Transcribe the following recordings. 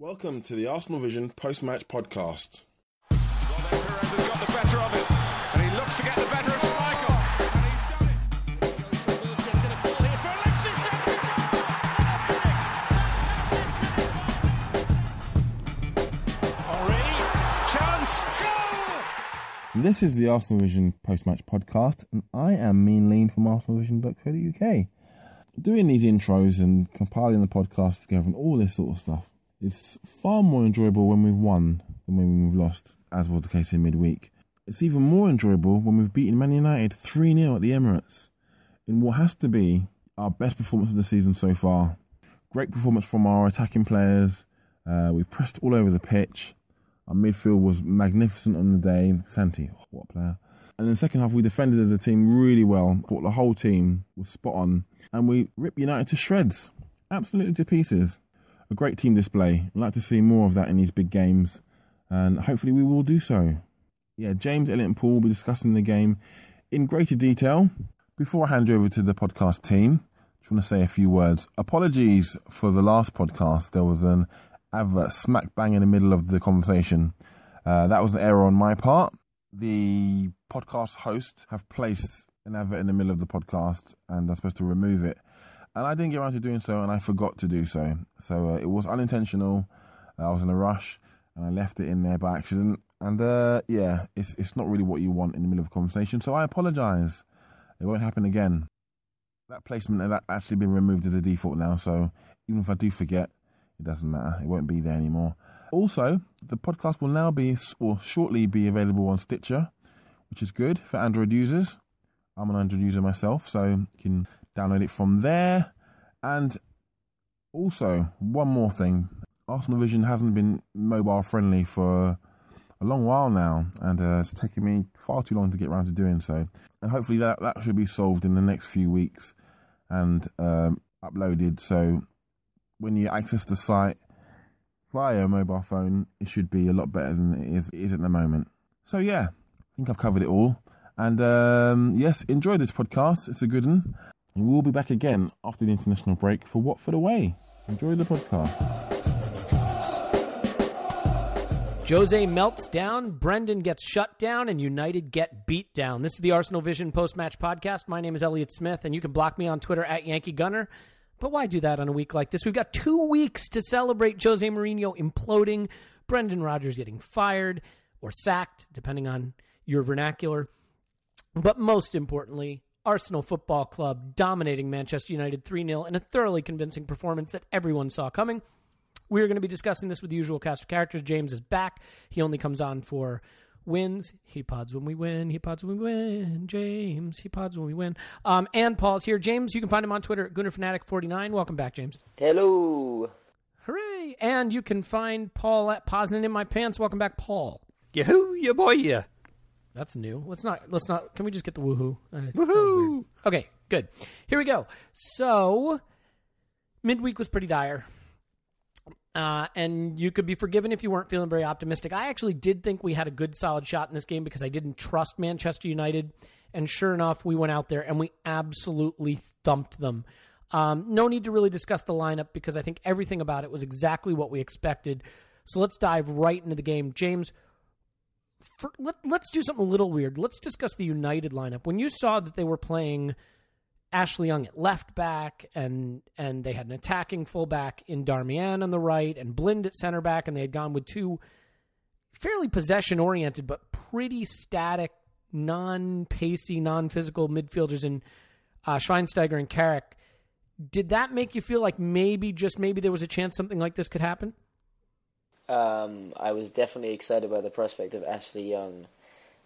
Welcome to the Arsenal Vision post-match podcast. Has got the better of it, and he looks to get the better of and he's done it. This is the Arsenal Vision post-match podcast, and I am Mean Lean from ArsenalVision.co.uk. Doing these intros and compiling the podcast together and all this sort of stuff is far more enjoyable when we've won than when we've lost, as was the case in midweek. It's even more enjoyable when we've beaten Man United 3 0 at the Emirates in what has to be our best performance of the season so far. Great performance from our attacking players. Uh, we pressed all over the pitch. Our midfield was magnificent on the day. Santi, what a player. And in the second half, we defended as a team really well. Thought the whole team was spot on. And we ripped United to shreds. Absolutely to pieces. A great team display. I'd like to see more of that in these big games. And hopefully we will do so. Yeah, James, Elliot, and Paul will be discussing the game in greater detail. Before I hand you over to the podcast team, just want to say a few words. Apologies for the last podcast. There was an advert smack bang in the middle of the conversation. Uh, that was an error on my part. The podcast hosts have placed an advert in the middle of the podcast and I'm supposed to remove it. And I didn't get around to doing so and I forgot to do so. So uh, it was unintentional. I was in a rush and I left it in there by accident. And uh, yeah, it's it's not really what you want in the middle of a conversation. So I apologise. It won't happen again. That placement has actually been removed as a default now. So even if I do forget, it doesn't matter. It won't be there anymore. Also, the podcast will now be or shortly be available on Stitcher, which is good for Android users. I'm an Android user myself, so you can download it from there. And also, one more thing Arsenal Vision hasn't been mobile friendly for a long while now, and uh, it's taken me far too long to get around to doing so. And hopefully, that, that should be solved in the next few weeks and um, uploaded. So, when you access the site via mobile phone, it should be a lot better than it is, it is at the moment. So, yeah, I think I've covered it all. And um, yes, enjoy this podcast. It's a good one. And we'll be back again after the international break for Watford away. Enjoy the podcast. Jose melts down, Brendan gets shut down, and United get beat down. This is the Arsenal Vision post match podcast. My name is Elliot Smith, and you can block me on Twitter at Yankee Gunner. But why do that on a week like this? We've got two weeks to celebrate Jose Mourinho imploding, Brendan Rodgers getting fired or sacked, depending on your vernacular. But most importantly, Arsenal Football Club dominating Manchester United 3 0 in a thoroughly convincing performance that everyone saw coming. We're going to be discussing this with the usual cast of characters. James is back. He only comes on for wins. He pods when we win. He pods when we win. James. He pods when we win. Um, and Paul's here. James, you can find him on Twitter at GoonerFanatic49. Welcome back, James. Hello. Hooray! And you can find Paul at Poznan in my pants. Welcome back, Paul. Yahoo, ya boy, ya. That's new. Let's not. Let's not. Can we just get the woohoo? Uh, Woohoo! Okay, good. Here we go. So, midweek was pretty dire. Uh, and you could be forgiven if you weren't feeling very optimistic. I actually did think we had a good, solid shot in this game because I didn't trust Manchester United. And sure enough, we went out there and we absolutely thumped them. Um, no need to really discuss the lineup because I think everything about it was exactly what we expected. So let's dive right into the game. James, for, let, let's do something a little weird. Let's discuss the United lineup. When you saw that they were playing Ashley Young at left back, and and they had an attacking fullback in Darmian on the right, and Blind at center back, and they had gone with two fairly possession oriented but pretty static, non pacey, non physical midfielders in uh, Schweinsteiger and Carrick. Did that make you feel like maybe, just maybe, there was a chance something like this could happen? Um, I was definitely excited by the prospect of Ashley Young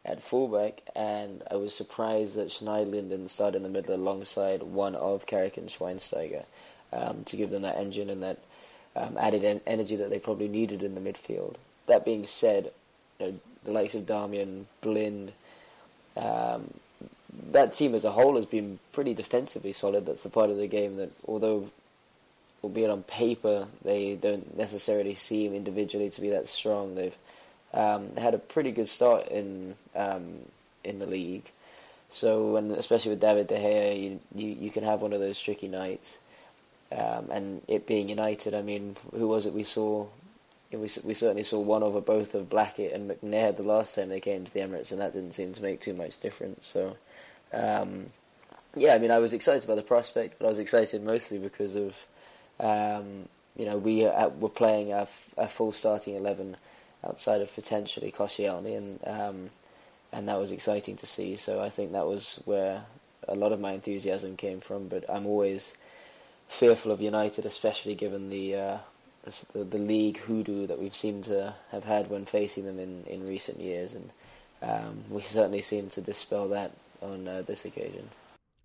at fullback, and I was surprised that Schneiderlin didn't start in the middle alongside one of Carrick and Schweinsteiger um, to give them that engine and that um, added en- energy that they probably needed in the midfield. That being said, you know, the likes of Darmian, Blind, um, that team as a whole has been pretty defensively solid. That's the part of the game that, although albeit on paper they don't necessarily seem individually to be that strong, they've um, had a pretty good start in um, in the league. So, and especially with David De Gea, you, you you can have one of those tricky nights. Um, and it being United, I mean, who was it we saw? We we certainly saw one over both of Blackett and McNair the last time they came to the Emirates, and that didn't seem to make too much difference. So, um, yeah, I mean, I was excited by the prospect, but I was excited mostly because of, um, you know, we uh, were playing a, a full starting eleven outside of potentially Koscielny, and um, and that was exciting to see. So I think that was where a lot of my enthusiasm came from. But I'm always fearful of United, especially given the uh, the, the league hoodoo that we've seemed to have had when facing them in, in recent years, and um, we certainly seem to dispel that on uh, this occasion.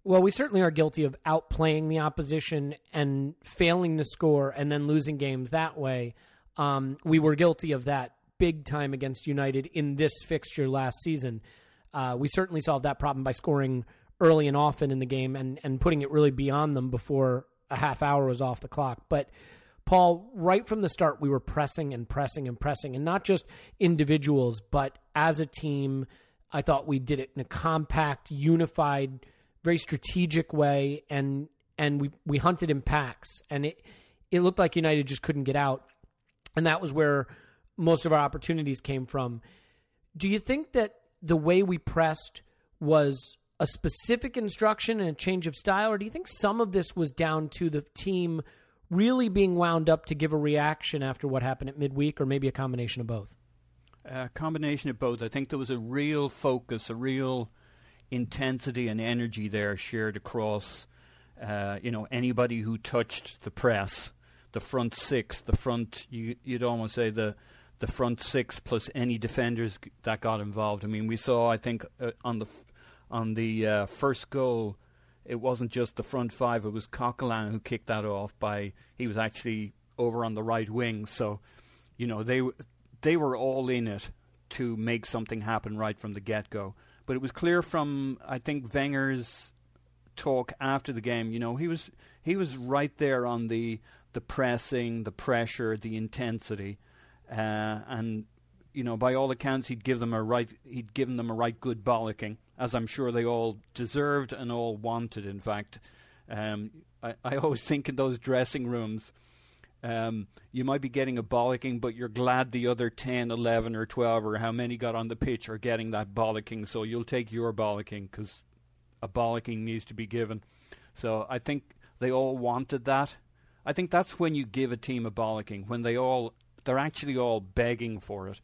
Well, we certainly are guilty of outplaying the opposition and failing to score and then losing games that way. Um, we were guilty of that big time against United in this fixture last season. Uh, we certainly solved that problem by scoring early and often in the game and, and putting it really beyond them before a half hour was off the clock. But Paul, right from the start, we were pressing and pressing and pressing, and not just individuals, but as a team. I thought we did it in a compact, unified, very strategic way, and and we we hunted in packs, and it it looked like United just couldn't get out, and that was where most of our opportunities came from. Do you think that the way we pressed was a specific instruction and a change of style, or do you think some of this was down to the team really being wound up to give a reaction after what happened at midweek, or maybe a combination of both? A combination of both. I think there was a real focus, a real intensity and energy there shared across, uh, you know, anybody who touched the press, the front six, the front. You, you'd almost say the the front six plus any defenders that got involved. I mean, we saw. I think uh, on the on the uh, first goal, it wasn't just the front five. It was Coquelin who kicked that off. By he was actually over on the right wing. So, you know, they they were all in it to make something happen right from the get go. But it was clear from I think Wenger's talk after the game. You know, he was he was right there on the the pressing, the pressure, the intensity, uh, and you know, by all accounts, he'd give them a right. He'd given them a right good bollocking, as I'm sure they all deserved and all wanted. In fact, um, I, I always think in those dressing rooms. Um, you might be getting a bollocking, but you're glad the other 10, 11, or 12, or how many got on the pitch are getting that bollocking. So you'll take your bollocking because a bollocking needs to be given. So I think they all wanted that. I think that's when you give a team a bollocking, when they all, they're actually all begging for it.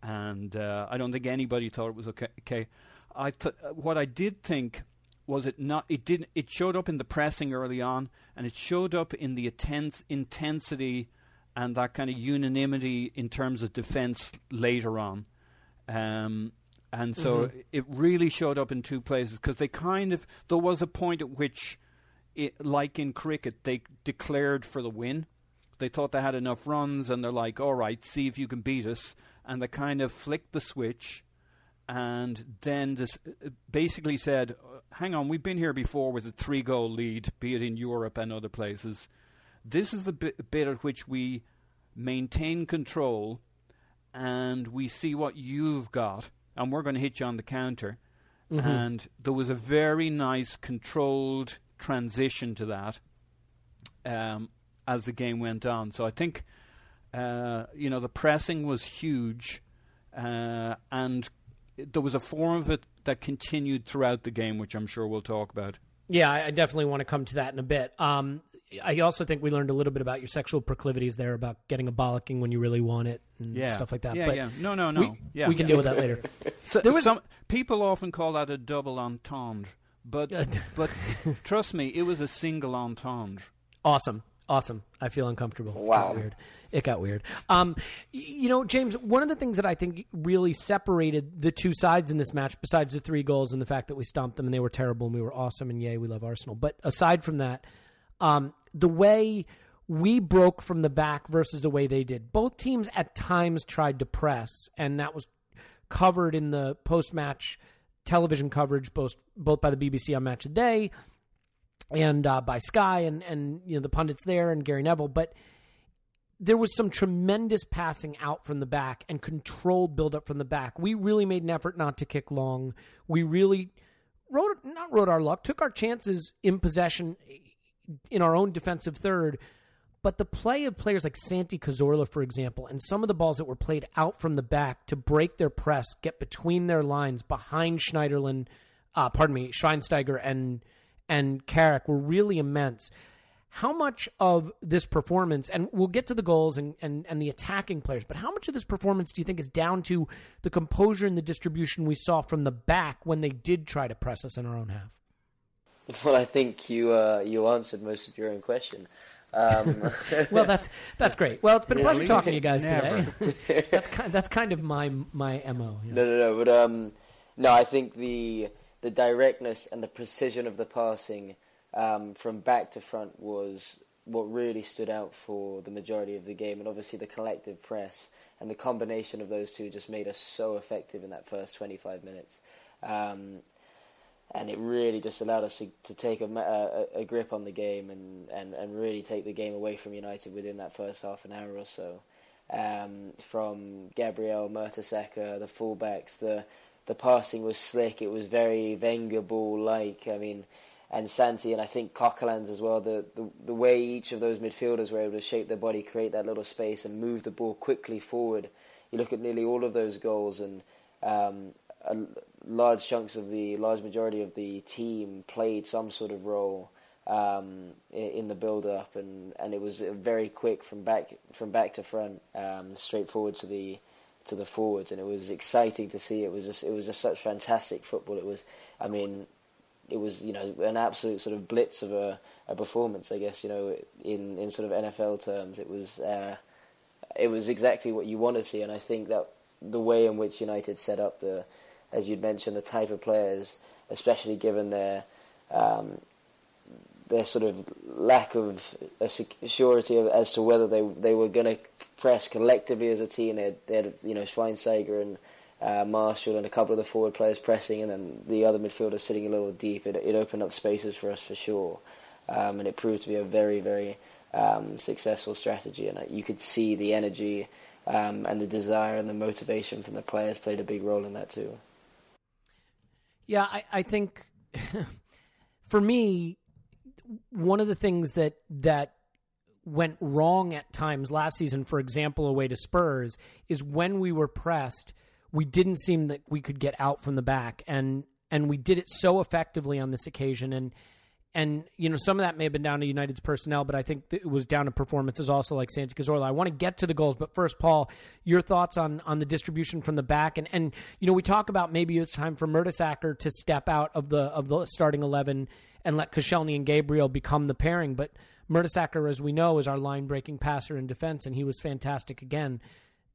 And uh, I don't think anybody thought it was okay. okay. I th- what I did think was it not it didn't. it showed up in the pressing early on and it showed up in the intense intensity and that kind of unanimity in terms of defense later on Um, and so it really showed up in two places because they kind of there was a point at which, it, like in cricket, they declared for the win. They thought they had enough runs, and they're like, "All right, see if you can beat us." And they kind of flicked the switch, and then this basically said, "Hang on, we've been here before with a three-goal lead, be it in Europe and other places. This is the bit, bit at which we maintain control, and we see what you've got, and we're going to hit you on the counter." And there was a very nice, controlled transition to that um, as the game went on. So I think uh, you know the pressing was huge, uh, and there was a form of it that continued throughout the game, which I'm sure we'll talk about. Yeah, I definitely want to come to that in a bit. Um, I also think we learned a little bit about your sexual proclivities there, about getting a bollocking when you really want it and Yeah, stuff like that. Yeah, but yeah. No, no, no. We, yeah, we can deal with that later. So, There was- some people often call that a double entendre, but but trust me, it was a single entendre. Awesome. Awesome. I feel uncomfortable. It Wow. got weird. It got weird. Um, you know, James, one of the things that I think really separated the two sides in this match, besides the three goals and the fact that we stomped them and they were terrible and we were awesome and yay, we love Arsenal. But aside from that, um, the way we broke from the back versus the way they did. Both teams at times tried to press, and that was covered in the post match television coverage, both both by the BBC on Match of the Day and uh, by Sky and and you know the pundits there and Gary Neville, but there was some tremendous passing out from the back and controlled build up from the back. We really made an effort not to kick long. We really wrote not wrote our luck, took our chances in possession in our own defensive third. But the play of players like Santi Cazorla, for example, and some of the balls that were played out from the back to break their press, get between their lines behind Schneiderlin, uh, pardon me, Schweinsteiger and and Carrick were really immense. How much of this performance, and we'll get to the goals and, and, and the attacking players, but how much of this performance do you think is down to the composure and the distribution we saw from the back when they did try to press us in our own half? Well, I think you uh, you answered most of your own question. Um, Well, that's that's great. Well, it's been a pleasure talking to you guys Never. today. that's kind that's kind of my my mo. yeah. No, no, no. But um, no, I think the the directness and the precision of the passing um, from back to front was what really stood out for the majority of the game, and obviously the collective press and the combination of those two just made us so effective in that first 25 minutes. Um, and it really just allowed us to, to take a, a, a grip on the game and, and, and really take the game away from United within that first half an hour or so. Um, from Gabriel, Mertesacker, the fullbacks, the the passing was slick. It was very Wenger ball like. I mean, and Santi and I think Coquelins as well. The, the the way each of those midfielders were able to shape their body, create that little space, and move the ball quickly forward. You look at nearly all of those goals, and um, a large chunks of the large majority of the team played some sort of role um, in the build up, and, and it was very quick from back from back to front, um, to the to the forwards, and it was exciting to see. It was just it was just such fantastic football. It was, I mean, it was you know an absolute sort of blitz of a, a performance. I guess you know in in sort of NFL terms, it was uh, it was exactly what you want to see, and I think that the way in which United set up the, as you'd mentioned, the type of players, especially given their um, their sort of lack of a security as to whether they they were going to press collectively as a team. They had, they had you know Schweinsteiger and uh, Martial and a couple of the forward players pressing, and then the other midfielders sitting a little deep. It, it opened up spaces for us for sure, um, and it proved to be a very very um, successful strategy. And uh, you could see the energy um, and the desire and the motivation from the players played a big role in that too. Yeah, I, I think for me, one of the things that that went wrong at times. Last season, for example, away to Spurs, is when we were pressed, we didn't seem that we could get out from the back, and and we did it so effectively on this occasion, and and you know some of that may have been down to United's personnel, but I think it was down to performances also like Santi Cazorla. I want to get to the goals, but first, Paul, your thoughts on on the distribution from the back, and and you know we talk about maybe it's time for Mertesacker to step out of the of the starting eleven and let Koscielny and Gabriel become the pairing, but Mertesacker, as we know, is our line breaking passer in defense, and he was fantastic again.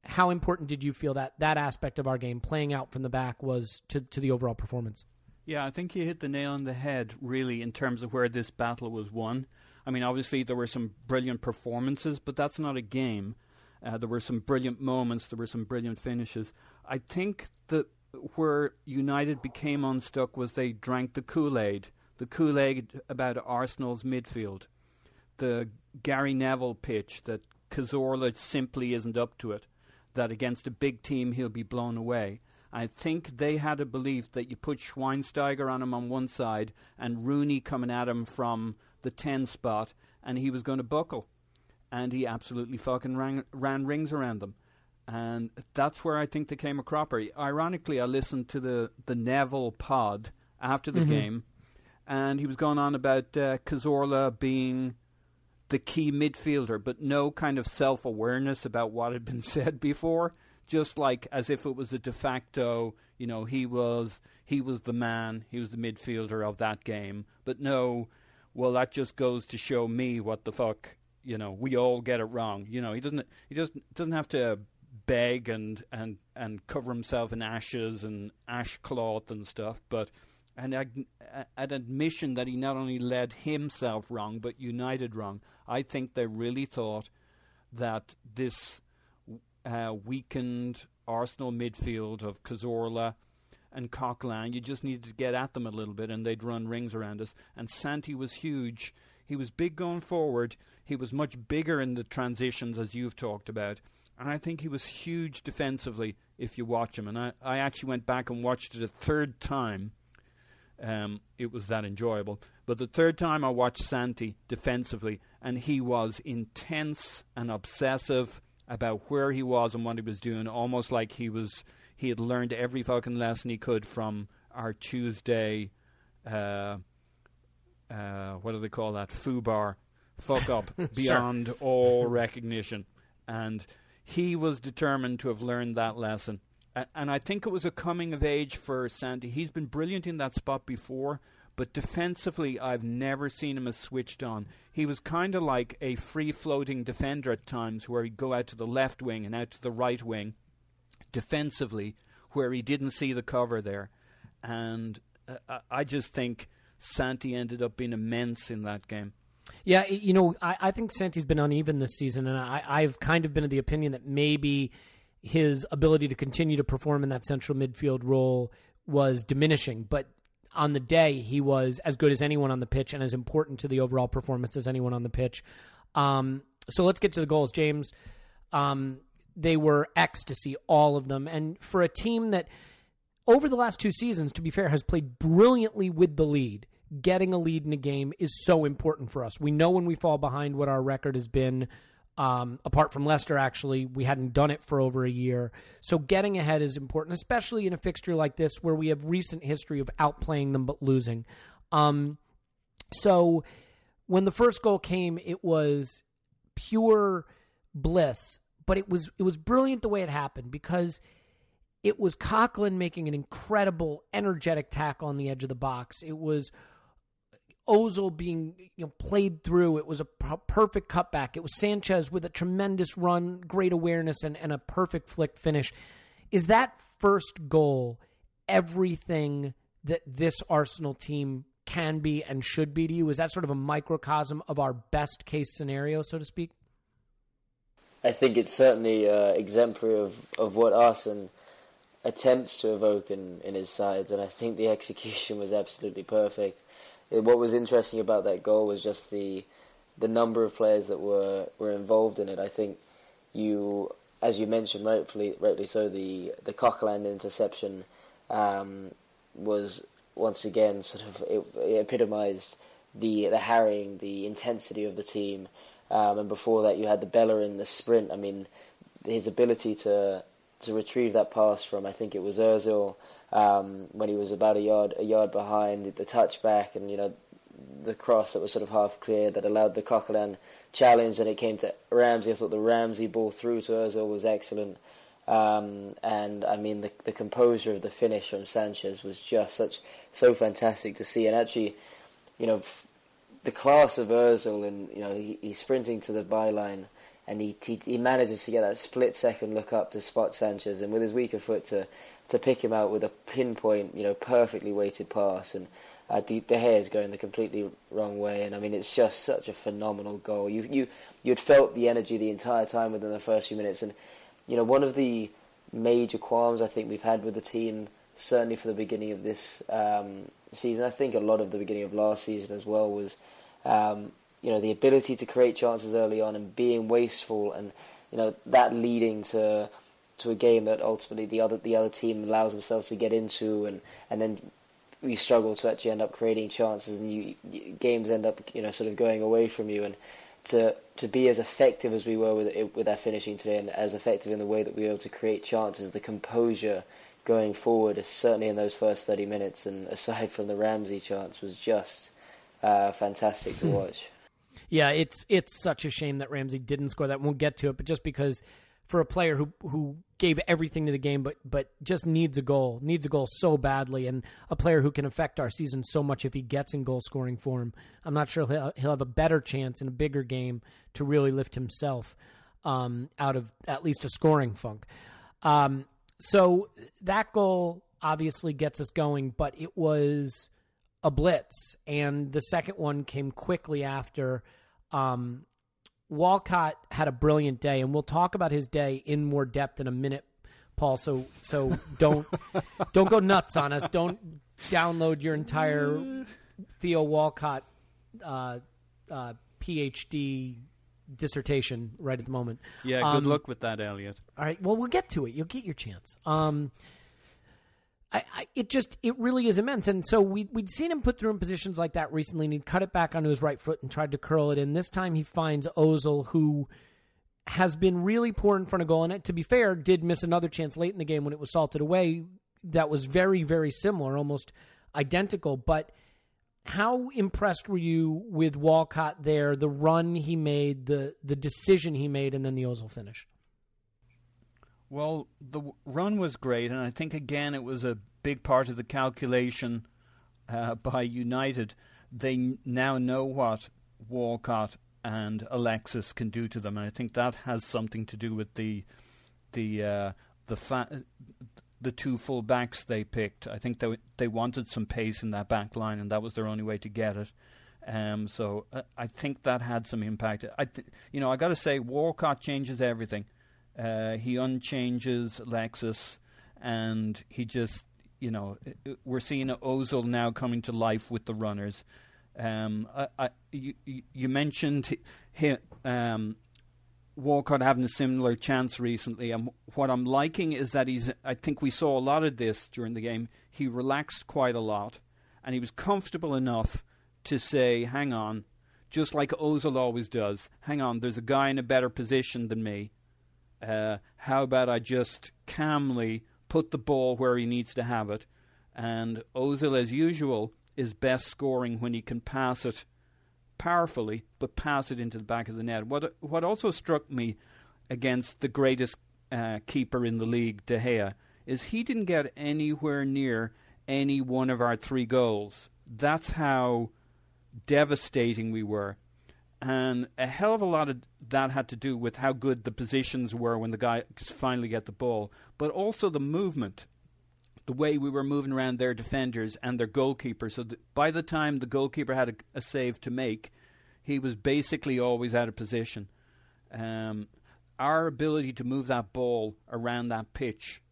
how important did you feel that that aspect of our game playing out from the back was to, to the overall performance? Yeah, I think you hit the nail on the head, really, in terms of where this battle was won. I mean, obviously, there were some brilliant performances, but that's not a game. Uh, there were some brilliant moments, there were some brilliant finishes. I think that where United became unstuck was they drank the Kool Aid, the Kool Aid about Arsenal's midfield, the Gary Neville pitch that Cazorla simply isn't up to it, that against a big team he'll be blown away. I think they had a belief that you put Schweinsteiger on him on one side and Rooney coming at him from the 10 spot, and he was going to buckle. And he absolutely fucking ran, ran rings around them. And that's where I think they came a cropper. Ironically, I listened to the, the Neville pod after the Mhm. game, and he was going on about uh, Cazorla being the key midfielder, but no kind of self awareness about what had been said before. Just like as if it was a de facto, you know, he was he was the man, he was the midfielder of that game. But no, well, that just goes to show me what the fuck, you know, we all get it wrong. You know, he doesn't he doesn't doesn't have to beg and and and cover himself in ashes and ash cloth and stuff, but ag- an admission that he not only led himself wrong but United wrong. I think they really thought that this uh, weakened Arsenal midfield of Cazorla and Coquelin, you just needed to get at them a little bit and they'd run rings around us. And Santi was huge. He was big going forward. He was much bigger in the transitions, as you've talked about. And I think he was huge defensively if you watch him. And I, I actually went back and watched it a third time. Um, it was that enjoyable. But the third time I watched Santi defensively, and he was intense and obsessive about where he was and what he was doing, almost like he was he had learned every fucking lesson he could from our Tuesday. Uh, uh, what do they call that? Fubar, fuck up beyond all recognition, and he was determined to have learned that lesson. And I think it was a coming of age for Santi. He's been brilliant in that spot before, but defensively, I've never seen him as switched on. He was kind of like a free floating defender at times, where he'd go out to the left wing and out to the right wing defensively, where he didn't see the cover there. And uh, I- I just think Santi ended up being immense in that game. Yeah, you know, I, I think Santi's been uneven this season, and I, I've kind of been of the opinion that maybe his ability to continue to perform in that central midfield role was diminishing. But on the day, he was as good as anyone on the pitch and as important to the overall performance as anyone on the pitch. Um, so let's get to the goals, James. Um, they were ecstasy, all of them. And for a team that, over the last two seasons, to be fair, has played brilliantly with the lead, getting a lead in a game is so important for us. We know when we fall behind what our record has been. Um, apart from Leicester, actually, we hadn't done it for over a year. So getting ahead is important, especially in a fixture like this where we have recent history of outplaying them but losing. Um, so when the first goal came, it was pure bliss, but it was it was brilliant the way it happened because it was Coquelin making an incredible energetic tackle on the edge of the box. It was Ozil being you know played through. It was a perfect cutback. It was Sanchez with a tremendous run, great awareness, and, and a perfect flick finish. Is that first goal everything that this Arsenal team can be and should be to you? Is that sort of a microcosm of our best case scenario, so to speak? I think it's certainly uh, exemplary of, of what Arsene attempts to evoke in, in his sides, and I think the execution was absolutely perfect. What was interesting about that goal was just the the number of players that were, were involved in it. I think you, as you mentioned, rightfully rightly so, the the Coquelin interception um, was once again sort of it, it epitomised the the harrying, the intensity of the team. Um, and before that, you had the Bellerin, the sprint. I mean, his ability to to retrieve that pass from I think it was Özil um, when he was about a yard a yard behind the touchback, and you know the cross that was sort of half clear that allowed the Coquelin challenge, and it came to Ramsey. I thought the Ramsey ball through to Özil was excellent. Um, and I mean the the composure of the finish from Sanchez was just such so fantastic to see, and actually, you know, f- the class of Özil and you know he, he's sprinting to the byline and he, he he manages to get that split second look up to spot Sanchez, and with his weaker foot to to pick him out with a pinpoint, you know, perfectly weighted pass, and uh, De, De Gea is going the completely wrong way, and I mean it's just such a phenomenal goal. You you you'd felt the energy the entire time within the first few minutes, and you know one of the major qualms I think we've had with the team, certainly for the beginning of this um, season, I think a lot of the beginning of last season as well was. Um, you know the ability to create chances early on and being wasteful and you know that leading to to a game that ultimately the other the other team allows themselves to get into and and then we struggle to actually end up creating chances and you, games end up you know sort of going away from you. And to to be as effective as we were with with our finishing today and as effective in the way that we were able to create chances the composure going forward certainly in those first 30 minutes and aside from the Ramsey chance was just uh, fantastic to watch yeah, it's it's such a shame that Ramsey didn't score that. We'll get to it, but just because for a player who who gave everything to the game, but but just needs a goal, needs a goal so badly, and a player who can affect our season so much if he gets in goal scoring form. I'm not sure he'll, he'll have a better chance in a bigger game to really lift himself um, out of at least a scoring funk. Um, so that goal obviously gets us going, but it was a blitz, and the second one came quickly after. Um, Walcott had a brilliant day, and we'll talk about his day in more depth in a minute, Paul. So so don't don't go nuts on us. Don't download your entire Theo Walcott uh, uh, PhD dissertation right at the moment. Yeah, good um, luck with that, Elliot. All right, well we'll get to it. You'll get your chance. Um, I, I, it just it really is immense. And so we we'd seen him put through in positions like that recently, and he'd cut it back onto his right foot and tried to curl it in. This time he finds Ozil, who has been really poor in front of goal, and to be fair, did miss another chance late in the game when it was salted away. That was very very similar, almost identical. But how impressed were you with Walcott there? The run he made, the the decision he made, and then the Ozil finish. Well, the run was great, and I think again it was a big part of the calculation uh, by United. They now know what Walcott and Alexis can do to them, and I think that has something to do with the the uh, the fa- the two full backs they picked. I think they they wanted some pace in that back line, and that was their only way to get it. Um, so uh, I think that had some impact. I th- you know I got to say Walcott changes everything. Uh, he unchanges Lexus, and he just, you know, we're seeing Ozil now coming to life with the runners. Um, I, I, you, you, mentioned him, um, Walcott having a similar chance recently, and what I'm liking is that he's. I think we saw a lot of this during the game. He relaxed quite a lot, and he was comfortable enough to say, "Hang on." Just like Ozil always does, hang on, there's a guy in a better position than me uh, how about I just calmly put the ball where he needs to have it? And Ozil, as usual, is best scoring when he can pass it powerfully, but pass it into the back of the net. What what also struck me against the greatest uh, keeper in the league, De Gea, is he didn't get anywhere near any one of our three goals. That's how devastating we were. And a hell of a lot of that had to do with how good the positions were when the guy finally get the ball, but also the movement, the way we were moving around their defenders and their goalkeeper. So by the time the goalkeeper had a, a, save to make, he was basically always out of position. Um, our ability to move that ball around that pitch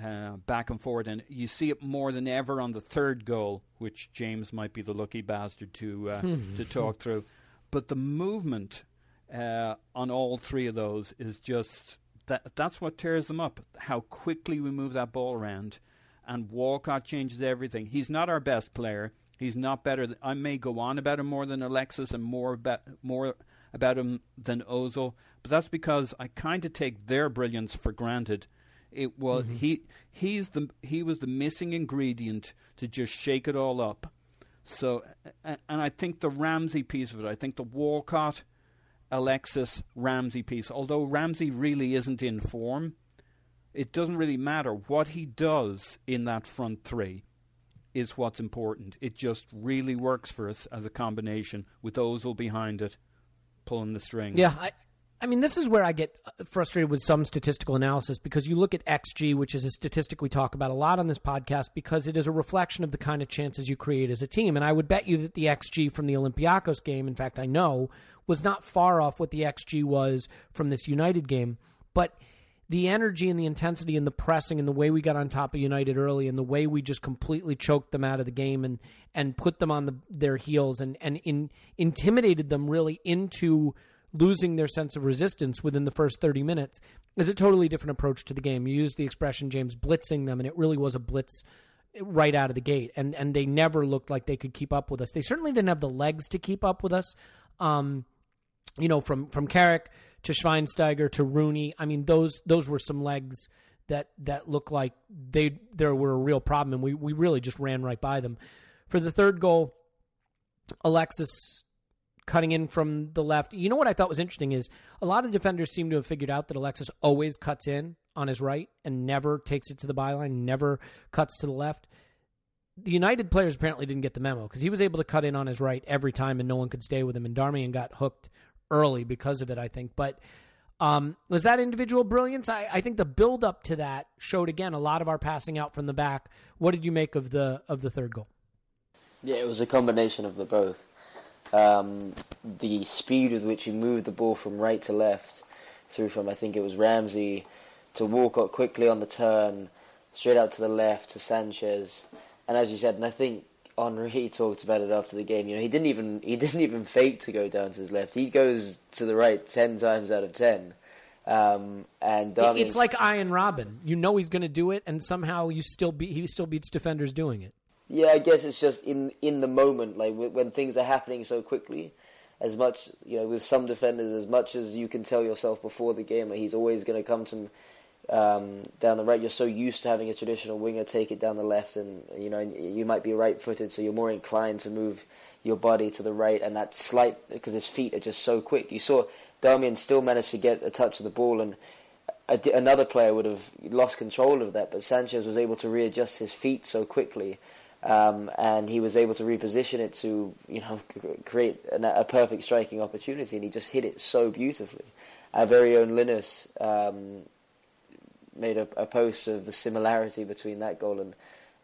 uh, back and forward, and you see it more than ever on the third goal, which James might be the lucky bastard to uh, to talk through. But the movement uh, on all three of those is just that. That's what tears them up. How quickly we move that ball around, and Walcott changes everything. He's not our best player. He's not better. Th- I may go on about him more than Alexis and more about more about him than Ozil, but that's because I kind of take their brilliance for granted. It was mm-hmm. he he's the he was the missing ingredient to just shake it all up. So, and I think the Ramsey piece of it, I think the Walcott, Alexis, Ramsey piece, although Ramsey really isn't in form, it doesn't really matter. What he does in that front three is what's important. It just really works for us as a combination with Ozil behind it, pulling the strings. Yeah, I, I mean, this is where I get uh, frustrated with some statistical analysis because you look at XG, which is a statistic we talk about a lot on this podcast because it is a reflection of the kind of chances you create as a team. And I would bet you that the XG from the Olympiacos game, in fact, I know, was not far off what the XG was from this United game. But the energy and the intensity and the pressing and the way we got on top of United early and the way we just completely choked them out of the game and and put them on the, their heels and and in, intimidated them really into losing their sense of resistance within the first 30 minutes is a totally different approach to the game. You used the expression James blitzing them and it really was a blitz right out of the gate and and they never looked like they could keep up with us. They certainly didn't have the legs to keep up with us. Um, you know, from from Carrick to Schweinsteiger to Rooney. I mean, those those were some legs that that looked like they there were a real problem, and we we really just ran right by them. For the third goal, Alexis cutting in from the left. You know what I thought was interesting is a lot of defenders seem to have figured out that Alexis always cuts in on his right and never takes it to the byline, never cuts to the left. The United players apparently didn't get the memo because he was able to cut in on his right every time and no one could stay with him. And Darmian got hooked early because of it, I think. But um, was that individual brilliance? I, I think the build up to that showed again a lot of our passing out from the back. What did you make of the of the third goal? Yeah, it was a combination of the both. Um, the speed with which he moved the ball from right to left, through from I think it was Ramsey to Walcott quickly on the turn, straight out to the left to Sanchez, and as you said, and I think Henry talked about it after the game. You know, he didn't even he didn't even fake to go down to his left. He goes to the right ten times out of ten. Um, and it's like Arjen Robben. You know he's going to do it, and somehow you still beat he still beats defenders doing it. Yeah, I guess it's just in in the moment, like when things are happening so quickly. As much you know, with some defenders, as much as you can tell yourself before the game, that he's always going to come to um, down the right. You're so used to having a traditional winger take it down the left, and you know you might be right-footed, so you're more inclined to move your body to the right, and that slight because his feet are just so quick. You saw Darmian still managed to get a touch of the ball, and a, another player would have lost control of that, but Sanchez was able to readjust his feet so quickly. Um, and he was able to reposition it to, you know, create an, a perfect striking opportunity, and he just hit it so beautifully. Our very own Linus um, made a, a post of the similarity between that goal and,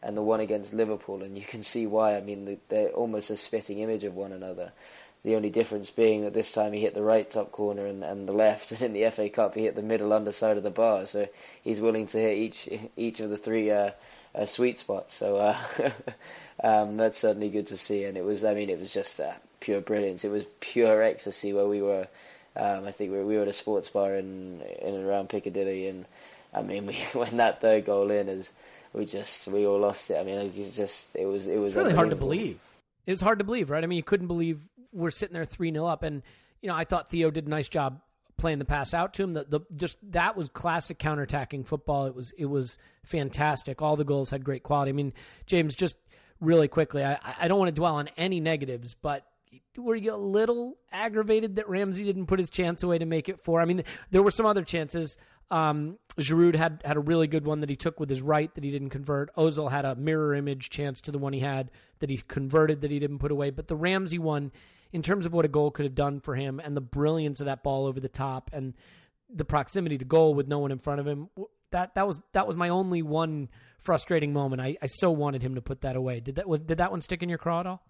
and the one against Liverpool, and you can see why. I mean, they're almost a spitting image of one another. The only difference being that this time he hit the right top corner and, and the left, and in the FA Cup he hit the middle underside of the bar. So he's willing to hit each each of the three uh, uh, sweet spot. So uh, um, that's certainly good to see. And it was, I mean, it was just uh, pure brilliance. It was pure ecstasy where we were. Um, I think we were, we were at a sports bar in in and around Piccadilly, and I mean, we, when that third goal in is, we just we all lost it. I mean, it's just it was it was it's really hard to believe. It was hard to believe, right? I mean, you couldn't believe we're sitting there three 0 up, and you know, I thought Theo did a nice job playing the pass out to him. The, the just that was classic counterattacking football. It was it was fantastic. All the goals had great quality. I mean, James, just really quickly, I I don't want to dwell on any negatives, but were you a little aggravated that Ramsey didn't put his chance away to make it four? I mean, there were some other chances. Um, Giroud had had a really good one that he took with his right that he didn't convert. Ozil had a mirror image chance to the one he had that he converted that he didn't put away. But the Ramsey one, in terms of what a goal could have done for him and the brilliance of that ball over the top and the proximity to goal with no one in front of him, that that was that was my only one frustrating moment. I, I so wanted him to put that away. Did that was did that one stick in your craw at all?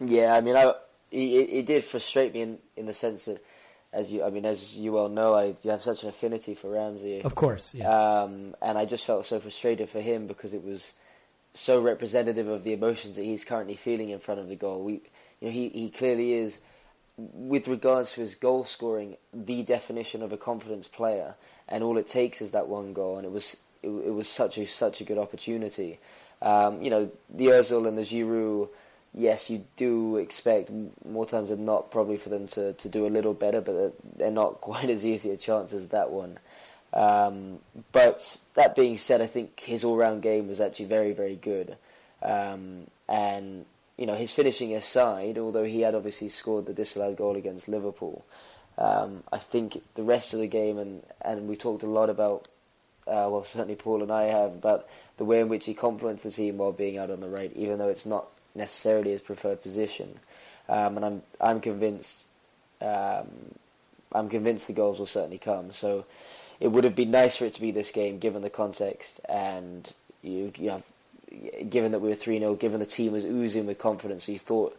Yeah, I mean, I it, it did frustrate me in in the sense that as you, I mean, as you well know, I you have such an affinity for Ramsey. Of course, yeah. Um, and I just felt so frustrated for him because it was so representative of the emotions that he's currently feeling in front of the goal. We, you know, he he clearly is, with regards to his goal scoring, the definition of a confidence player. And all it takes is that one goal, and it was it, it was such a such a good opportunity. Um, you know, the Özil and the Giroud yes, you do expect more times than not probably for them to, to do a little better, but they're not quite as easy a chance as that one. Um, but that being said, I think his all-round game was actually very, very good. Um, and you know, his finishing aside, although he had obviously scored the disallowed goal against Liverpool, um, I think the rest of the game, and, and we talked a lot about, uh, well, certainly Paul and I have, about the way in which he complements the team while being out on the right, even though it's not necessarily his preferred position. Um, and I'm I'm convinced um, I'm convinced the goals will certainly come. So it would have been nice for it to be this game, given the context and you, you know, given that we were three 0 given the team was oozing with confidence. he thought,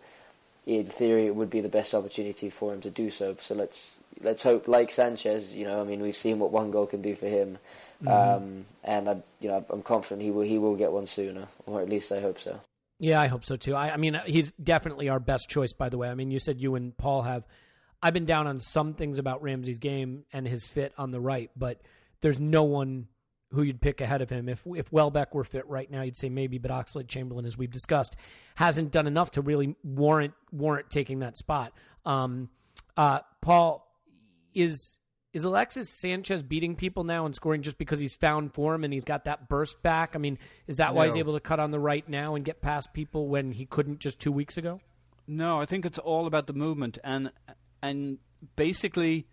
in theory, it would be the best opportunity for him to do so. So let's let's hope, like Sanchez, you know, I mean, we've seen what one goal can do for him. Mm-hmm. Um, and I, you know, I'm confident he will he will get one sooner, or at least I hope so. Yeah, I hope so too. I, I mean, he's definitely our best choice. By the way, I mean, you said you and Paul have. I've been down on some things about Ramsey's game and his fit on the right, but there's no one who you'd pick ahead of him. If if Welbeck were fit right now, you'd say maybe, but Oxlade Chamberlain, as we've discussed, hasn't done enough to really warrant warrant taking that spot. Um, uh, Paul is is Alexis Sanchez beating people now and scoring just because he's found form and he's got that burst back? I mean, is that no. why he's able to cut on the right now and get past people when he couldn't just two weeks ago? No, I think it's all about the movement and and basically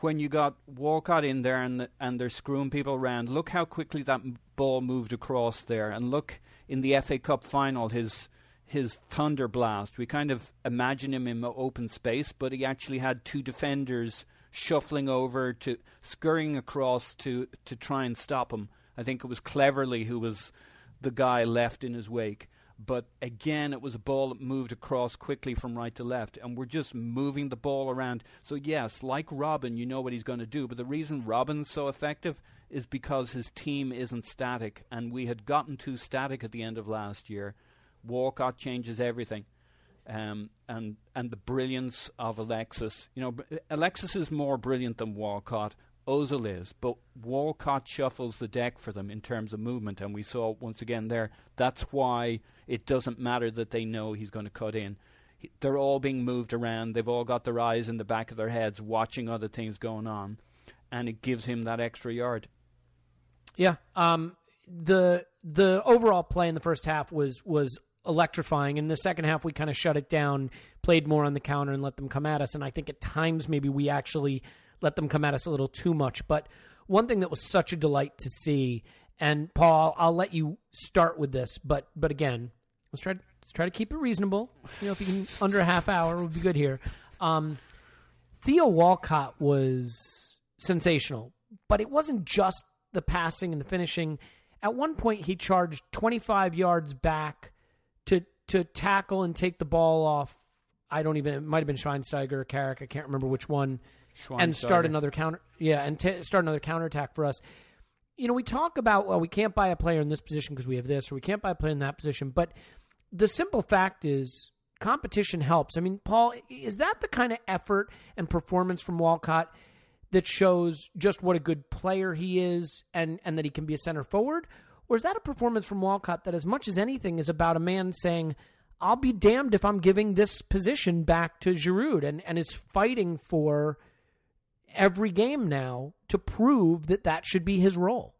when you got Walcott in there and and they're screwing people around. Look how quickly that ball moved across there, and look in the FA Cup final his his thunder blast. We kind of imagine him in open space, but he actually had two defenders shuffling over to scurrying across to to try and stop him. I think it was Cleverley who was the guy left in his wake. But again, it was a ball that moved across quickly from right to left, and we're just moving the ball around. So, yes, like Robben, you know what he's going to do. But the reason Robben's so effective is because his team isn't static, and we had gotten too static at the end of last year. Walcott changes everything um, and and the brilliance of Alexis. You know, Alexis is more brilliant than Walcott. Ozil is, but Walcott shuffles the deck for them in terms of movement, and we saw once again there. That's why it doesn't matter that they know he's going to cut in. He, they're all being moved around. They've all got their eyes in the back of their heads, watching other things going on, and it gives him that extra yard. Yeah. Um. The the overall play in the first half was was electrifying. In the second half, we kind of shut it down, played more on the counter, and let them come at us. And I think at times maybe we actually let them come at us a little too much. But one thing that was such a delight to see, and Paul, I'll let you start with this, but but again, let's try let's try to keep it reasonable. You know, if you can under a half hour would be good here. Um, Theo Walcott was sensational, but it wasn't just the passing and the finishing. At one point, he charged 25 yards back to to tackle and take the ball off. I don't even. It might have been Schweinsteiger or Carrick. I can't remember which one. And start another counter. Yeah, and t- start another counterattack for us. You know, we talk about well, we can't buy a player in this position because we have this, or we can't buy a player in that position. But the simple fact is, competition helps. I mean, Paul, is that the kind of effort and performance from Walcott that shows just what a good player he is, and and that he can be a center forward? Or is that a performance from Walcott that, as much as anything, is about a man saying, I'll be damned if I'm giving this position back to Giroud and, and is fighting for every game now to prove that that should be his role?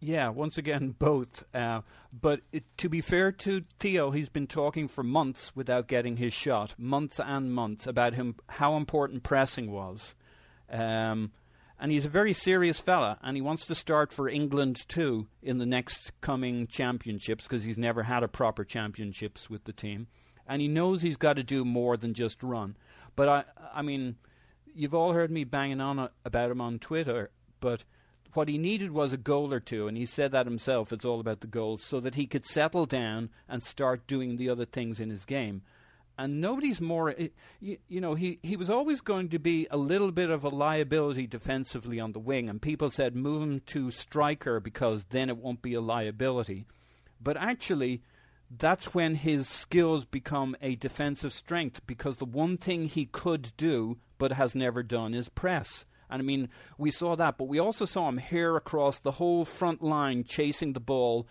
Yeah, once again, both. Uh, but it, to be fair to Theo, he's been talking for months without getting his shot, months and months, about him how important pressing was. Um, and he's a very serious fella, and he wants to start for England too in the next coming championships because he's never had a proper championships with the team, and he knows he's got to do more than just run. But I, I mean, you've all heard me banging on about him on Twitter, but what he needed was a goal or two, and he said that himself. It's all about the goals, so that he could settle down and start doing the other things in his game and nobody's more. Eh, you, you, know, he, he was always going to be a little bit of a liability defensively on the wing, and people said move him to striker because then it won't be a liability. But actually, that's when his skills become a defensive strength because the one thing he could do but has never done is press. And I mean, we saw that, but we also saw him here across the whole front line chasing the ball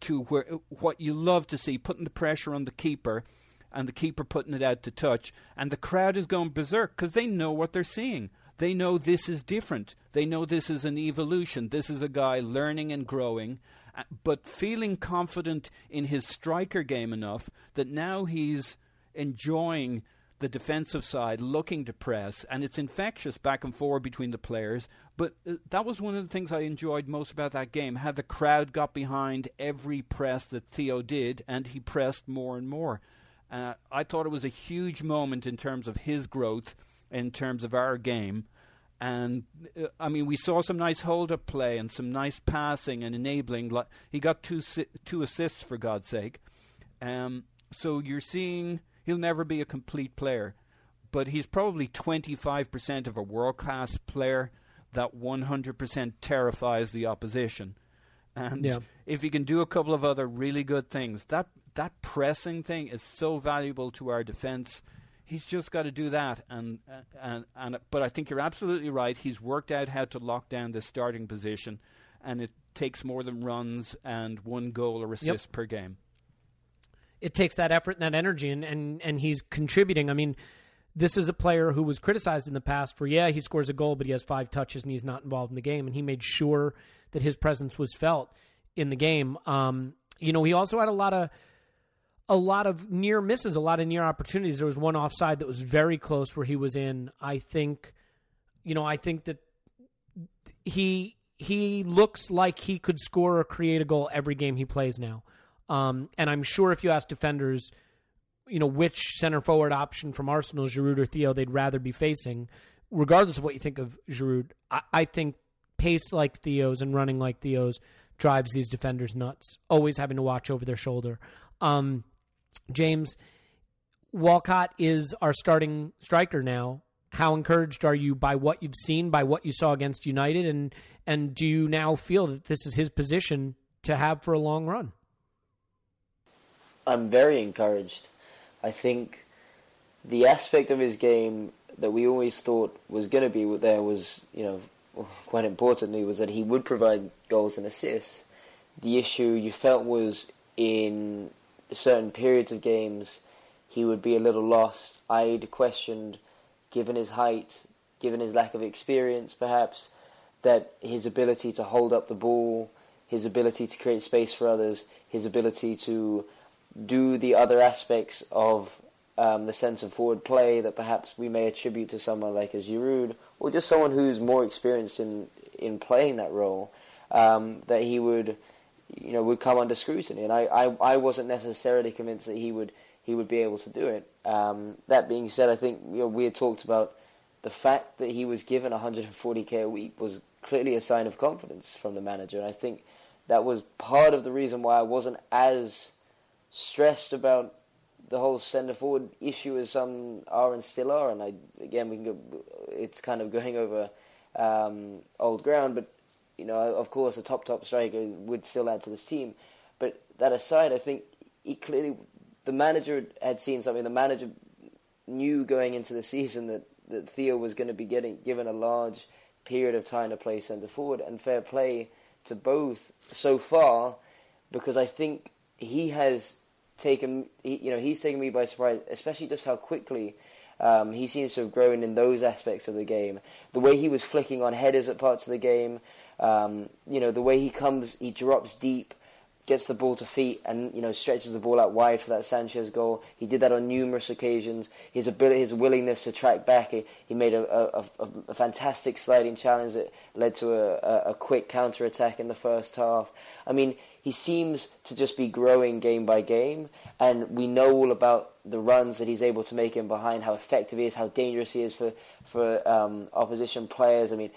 to where what you love to see, putting the pressure on the keeper and the keeper putting it out to touch, and the crowd is going berserk because they know what they're seeing. They know this is different. They know this is an evolution. This is a guy learning and growing, but feeling confident in his striker game enough that now he's enjoying the defensive side, looking to press, and it's infectious back and forward between the players. But uh, that was one of the things I enjoyed most about that game. How the crowd got behind every press that Theo did, and he pressed more and more. Uh, I thought it was a huge moment in terms of his growth, in terms of our game. And uh, I mean, we saw some nice hold-up play and some nice passing and enabling. He got two two assists for God's sake. Um, so you're seeing he'll never be a complete player, but he's probably 25% of a world-class player that 100% terrifies the opposition. And yeah. if he can do a couple of other really good things, that that pressing thing is so valuable to our defense he's just got to do that. And and and but I think you're absolutely right. He's worked out how to lock down the starting position, and it takes more than runs and one goal or assist yep. per game. It takes that effort and that energy, and, and and he's contributing. I mean, this is a player who was criticized in the past for yeah he scores a goal, but he has five touches and he's not involved in the game, and he made sure that his presence was felt in the game. Um, you know, he also had a lot of a lot of near misses, a lot of near opportunities. There was one offside that was very close where he was in. I think, you know, I think that he he looks like he could score or create a goal every game he plays now. Um, and I'm sure if you ask defenders, you know, which center forward option from Arsenal, Giroud or Theo, they'd rather be facing, regardless of what you think of Giroud, I, I think pace like Theo's and running like Theo's drives these defenders nuts. Always having to watch over their shoulder. Um, James, Walcott is our starting striker now. How encouraged are you by what you've seen, by what you saw against United, and and do you now feel that this is his position to have for a long run? I'm very encouraged. I think the aspect of his game that we always thought was going to be there was, you know, quite importantly, was that he would provide goals and assists. The issue you felt was in certain periods of games he would be a little lost. I'd questioned, given his height, given his lack of experience, perhaps, that his ability to hold up the ball, his ability to create space for others, his ability to do the other aspects of um, the sense of forward play that perhaps we may attribute to someone like a Giroud, or just someone who's more experienced in in playing that role, um, that he would you know, would come under scrutiny. And I, I, I wasn't necessarily convinced that he would he would be able to do it. Um, that being said, I think you know, we had talked about the fact that he was given 140k a week was clearly a sign of confidence from the manager. And I think that was part of the reason why I wasn't as stressed about the whole centre forward issue as some are and still are. And I, again, we can go, it's kind of going over um, old ground, but you know, of course, a top top striker would still add to this team. But that aside, I think he clearly the manager had seen something. The manager knew going into the season that, that Theo was going to be getting given a large period of time to play centre forward, and fair play to both so far, because I think he has taken, he, you know, he's taken me by surprise, especially just how quickly. Um, he seems to have grown in those aspects of the game. The way he was flicking on headers at parts of the game, um, you know, the way he comes, he drops deep, gets the ball to feet, and you know stretches the ball out wide for that Sanchez goal. He did that on numerous occasions. His ability, his willingness to track back. He, he made a, a, a, a, fantastic sliding challenge that led to a, a quick counter attack in the first half. I mean, he seems to just be growing game by game, and we know all about the runs that he's able to make in behind, how effective he is, how dangerous he is for for um, opposition players. I mean,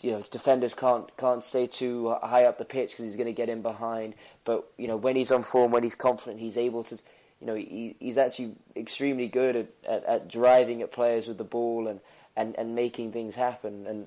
you know defenders can't can't stay too high up the pitch because he's going to get in behind. But you know when he's on form, when he's confident, he's able to. You know he, he's actually extremely good at, at, at, driving at players with the ball and, and, and making things happen. And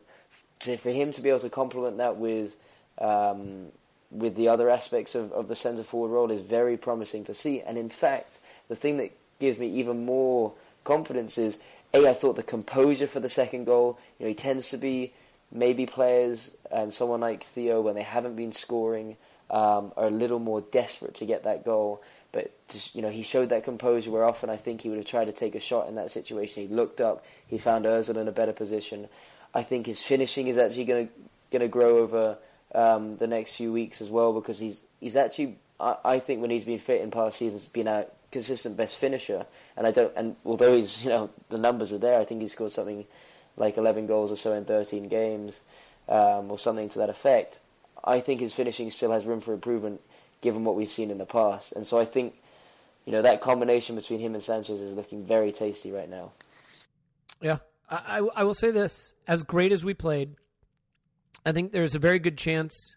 to, for him to be able to complement that with um, with the other aspects of, of the centre forward role is very promising to see. And in fact, the thing that gives me even more confidence is a I thought the composure for the second goal. You know he tends to be maybe players and someone like Theo, when they haven't been scoring, um, are a little more desperate to get that goal. But to, you know, he showed that composure where often I think he would have tried to take a shot in that situation. He looked up, he found Özil in a better position. I think his finishing is actually going to going to grow over um, the next few weeks as well because he's he's actually I, I think when he's been fit in past seasons been a consistent best finisher and I don't and although he's you know the numbers are there I think he scored something like 11 goals or so in 13 games, um, or something to that effect, I think his finishing still has room for improvement given what we've seen in the past. And so I think, you know, that combination between him and Sanchez is looking very tasty right now. Yeah, I, I will say this: as great as we played, I think there's a very good chance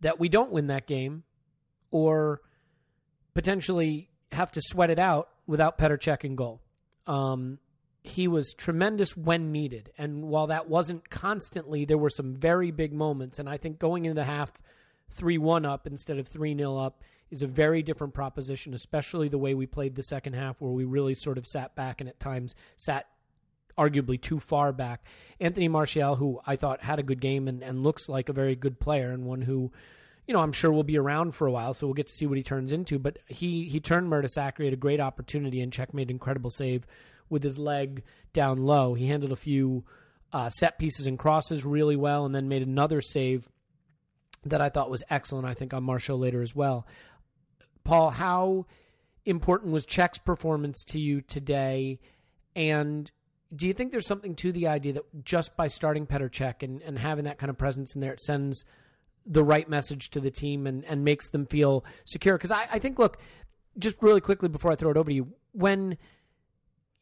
that we don't win that game, or potentially have to sweat it out without Petr Cech in goal. Um, he was tremendous when needed, and while that wasn't constantly, there were some very big moments. And I think going into the half three one up instead of three 0 up is a very different proposition, especially the way we played the second half, where we really sort of sat back and at times sat arguably too far back. Anthony Martial, who I thought had a good game and, and looks like a very good player and one who, you know, I'm sure will be around for a while, so we'll get to see what he turns into. But he he turned Mertesacker, had a great opportunity, and Cech made an incredible save with his leg down low. He handled a few uh, set pieces and crosses really well, and then made another save that I thought was excellent. I think on Martial later as well. Paul, how important was Cech's performance to you today? And do you think there's something to the idea that just by starting Petr Cech and, and having that kind of presence in there, it sends the right message to the team and, and makes them feel secure? Because I, I think, look, just really quickly before I throw it over to you, when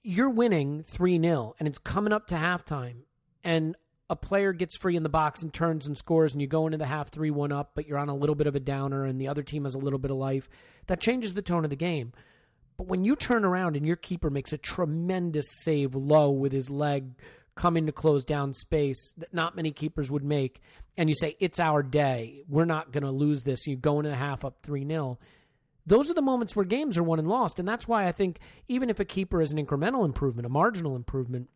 you're winning 3 0 and it's coming up to halftime, and a player gets free in the box and turns and scores, and you go into the half 3 1 up, but you're on a little bit of a downer, and the other team has a little bit of life, that changes the tone of the game. But when you turn around and your keeper makes a tremendous save low with his leg coming to close down space that not many keepers would make, and you say, It's our day, we're not going to lose this, you go into the half up 3 0. Those are the moments where games are won and lost. And that's why I think even if a keeper is an incremental improvement, a marginal improvement,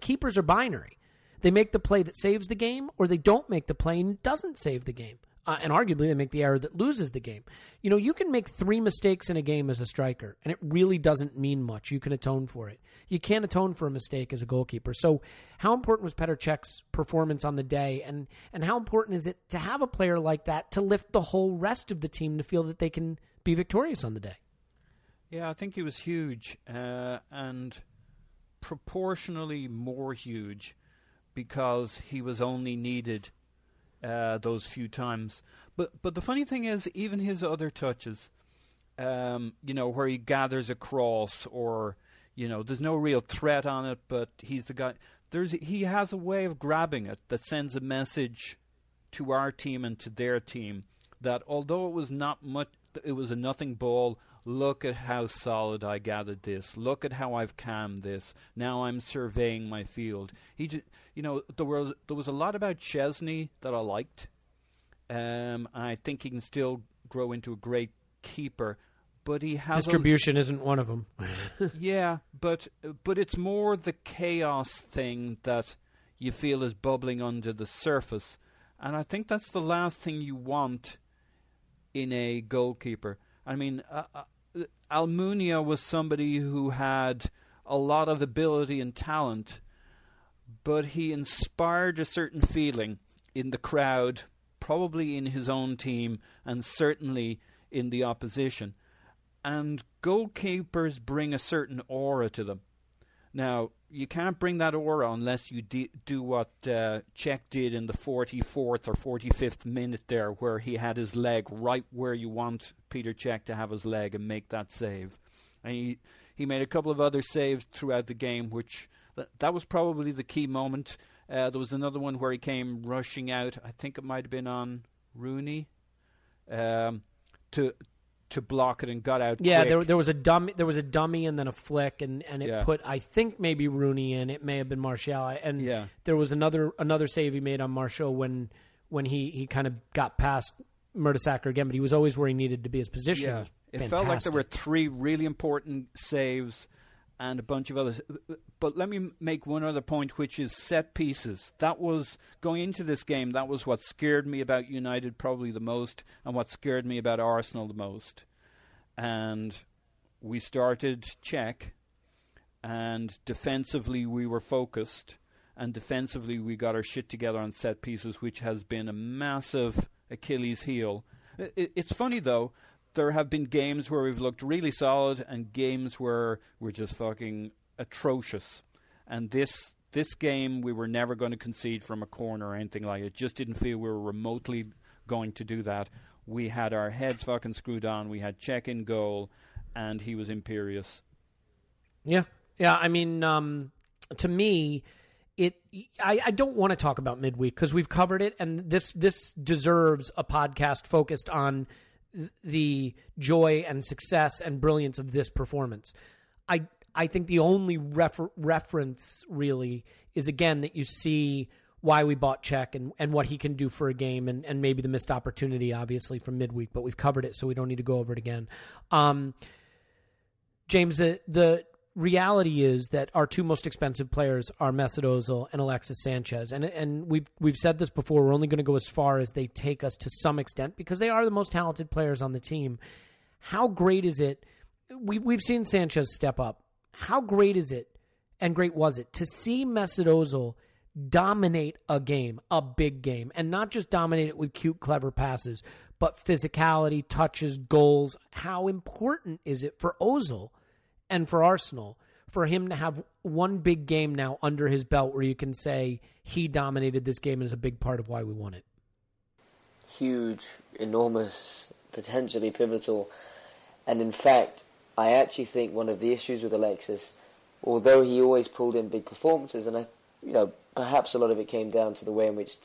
keepers are binary. They make the play that saves the game, or they don't make the play and doesn't save the game uh, and arguably they make the error that loses the game. You know, you can make three mistakes in a game as a striker, and it really doesn't mean much. You can atone for it. You can't atone for a mistake as a goalkeeper. So, how important was Petr Cech's performance on the day, and and how important is it to have a player like that to lift the whole rest of the team to feel that they can be victorious on the day? Yeah, I think he was huge, uh, and proportionally more huge because he was only needed uh, those few times. But but the funny thing is, even his other touches, um, you know, where he gathers a cross or you know, there's no real threat on it, but he's the guy. There's he has a way of grabbing it that sends a message to our team and to their team that although it was not much, it was a nothing ball. Look at how solid I gathered this. Look at how I've calmed this. Now I'm surveying my field. He, you know, there was there was a lot about Szczesny that I liked. Um, I think he can still grow into a great keeper, but he has distribution is isn't one of them. yeah, but but it's more the chaos thing that you feel is bubbling under the surface, and I think that's the last thing you want in a goalkeeper. I mean, uh, uh, Almunia was somebody who had a lot of ability and talent, but he inspired a certain feeling in the crowd, probably in his own team, and certainly in the opposition. And goalkeepers bring a certain aura to them. Now, you can't bring that aura unless you do what uh, Cech did in the 44th or 45th minute there, where he had his leg right where you want Petr Cech to have his leg and make that save. And he, he made a couple of other saves throughout the game, which th- that was probably the key moment. Uh, there was another one where he came rushing out. I think it might have been on Rooney um, to to block it and got out. Yeah, quick. there there was a dummy, there was a dummy, and then a flick, and, and it Yeah. put I think maybe Rooney in. It may have been Martial, and Yeah. there was another another save he made on Martial when when he, he kind of got past Mertesacker again, but he was always where he needed to be. His position Yeah, it felt like there were three really important saves and a bunch of others. But let me make one other point, which is set pieces. That was going into this game. That was what scared me about United probably the most, and what scared me about Arsenal the most. And we started Cech, and defensively we were focused, and defensively we got our shit together on set pieces, which has been a massive Achilles heel. It's funny though. There have been games where we've looked really solid, and games where we're just fucking atrocious. And this this game, we were never going to concede from a corner or anything like it. Just didn't feel we were remotely going to do that. We had our heads fucking screwed on. We had Cech in goal, and he was imperious. Yeah, yeah. I mean, um, to me, it I, I don't want to talk about midweek because we've covered it, and this this deserves a podcast focused on the joy and success and brilliance of this performance. I I think the only refer- reference really is again that you see why we bought Cech and, and what he can do for a game and, and maybe the missed opportunity obviously from midweek, but we've covered it so we don't need to go over it again. Um, James, the the reality is that our two most expensive players are Mesut Ozil and Alexis Sanchez, and and we've we've said this before. We're only going to go as far as they take us to some extent because they are the most talented players on the team. How great is it? We we've seen Sanchez step up. How great is it, and great was it to see Mesut Ozil dominate a game, a big game, and not just dominate it with cute, clever passes, but physicality, touches, goals. How important is it for Ozil? And for Arsenal for him to have one big game now under his belt where you can say he dominated this game and is a big part of why we won it. Huge, enormous, potentially pivotal. And in fact, I actually think one of the issues with Alexis, although he always pulled in big performances, and I, you know, perhaps a lot of it came down to the way in which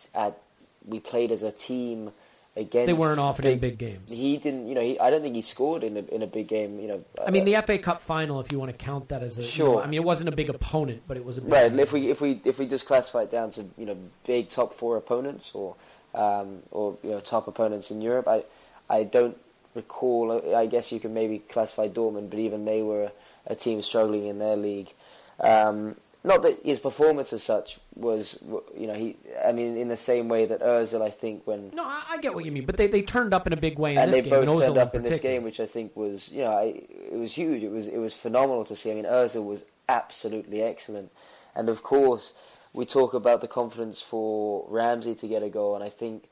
we played as a team against. They weren't often in big games. He didn't, you know. He, I don't think he scored in a in a big game. You know. I mean, the FA Cup final, if you want to count that as a sure. You know, I mean, it wasn't a big opponent, but it was a big right. Game. If we if we if we just classify it down to you know big top four opponents or um, or you know top opponents in Europe, I I don't recall. I guess you can maybe classify Dortmund, but even they were a team struggling in their league. Um, not that his performance as such was, you know, he. I mean, in the same way that Özil, I think, when no, I, I get what you mean, but they, they turned up in a big way in and this they game. both turned up in, in this game, which I think was, you know, I, it was huge. It was it was phenomenal to see. I mean, Özil was absolutely excellent, and of course, we talk about the confidence for Ramsey to get a goal, and I think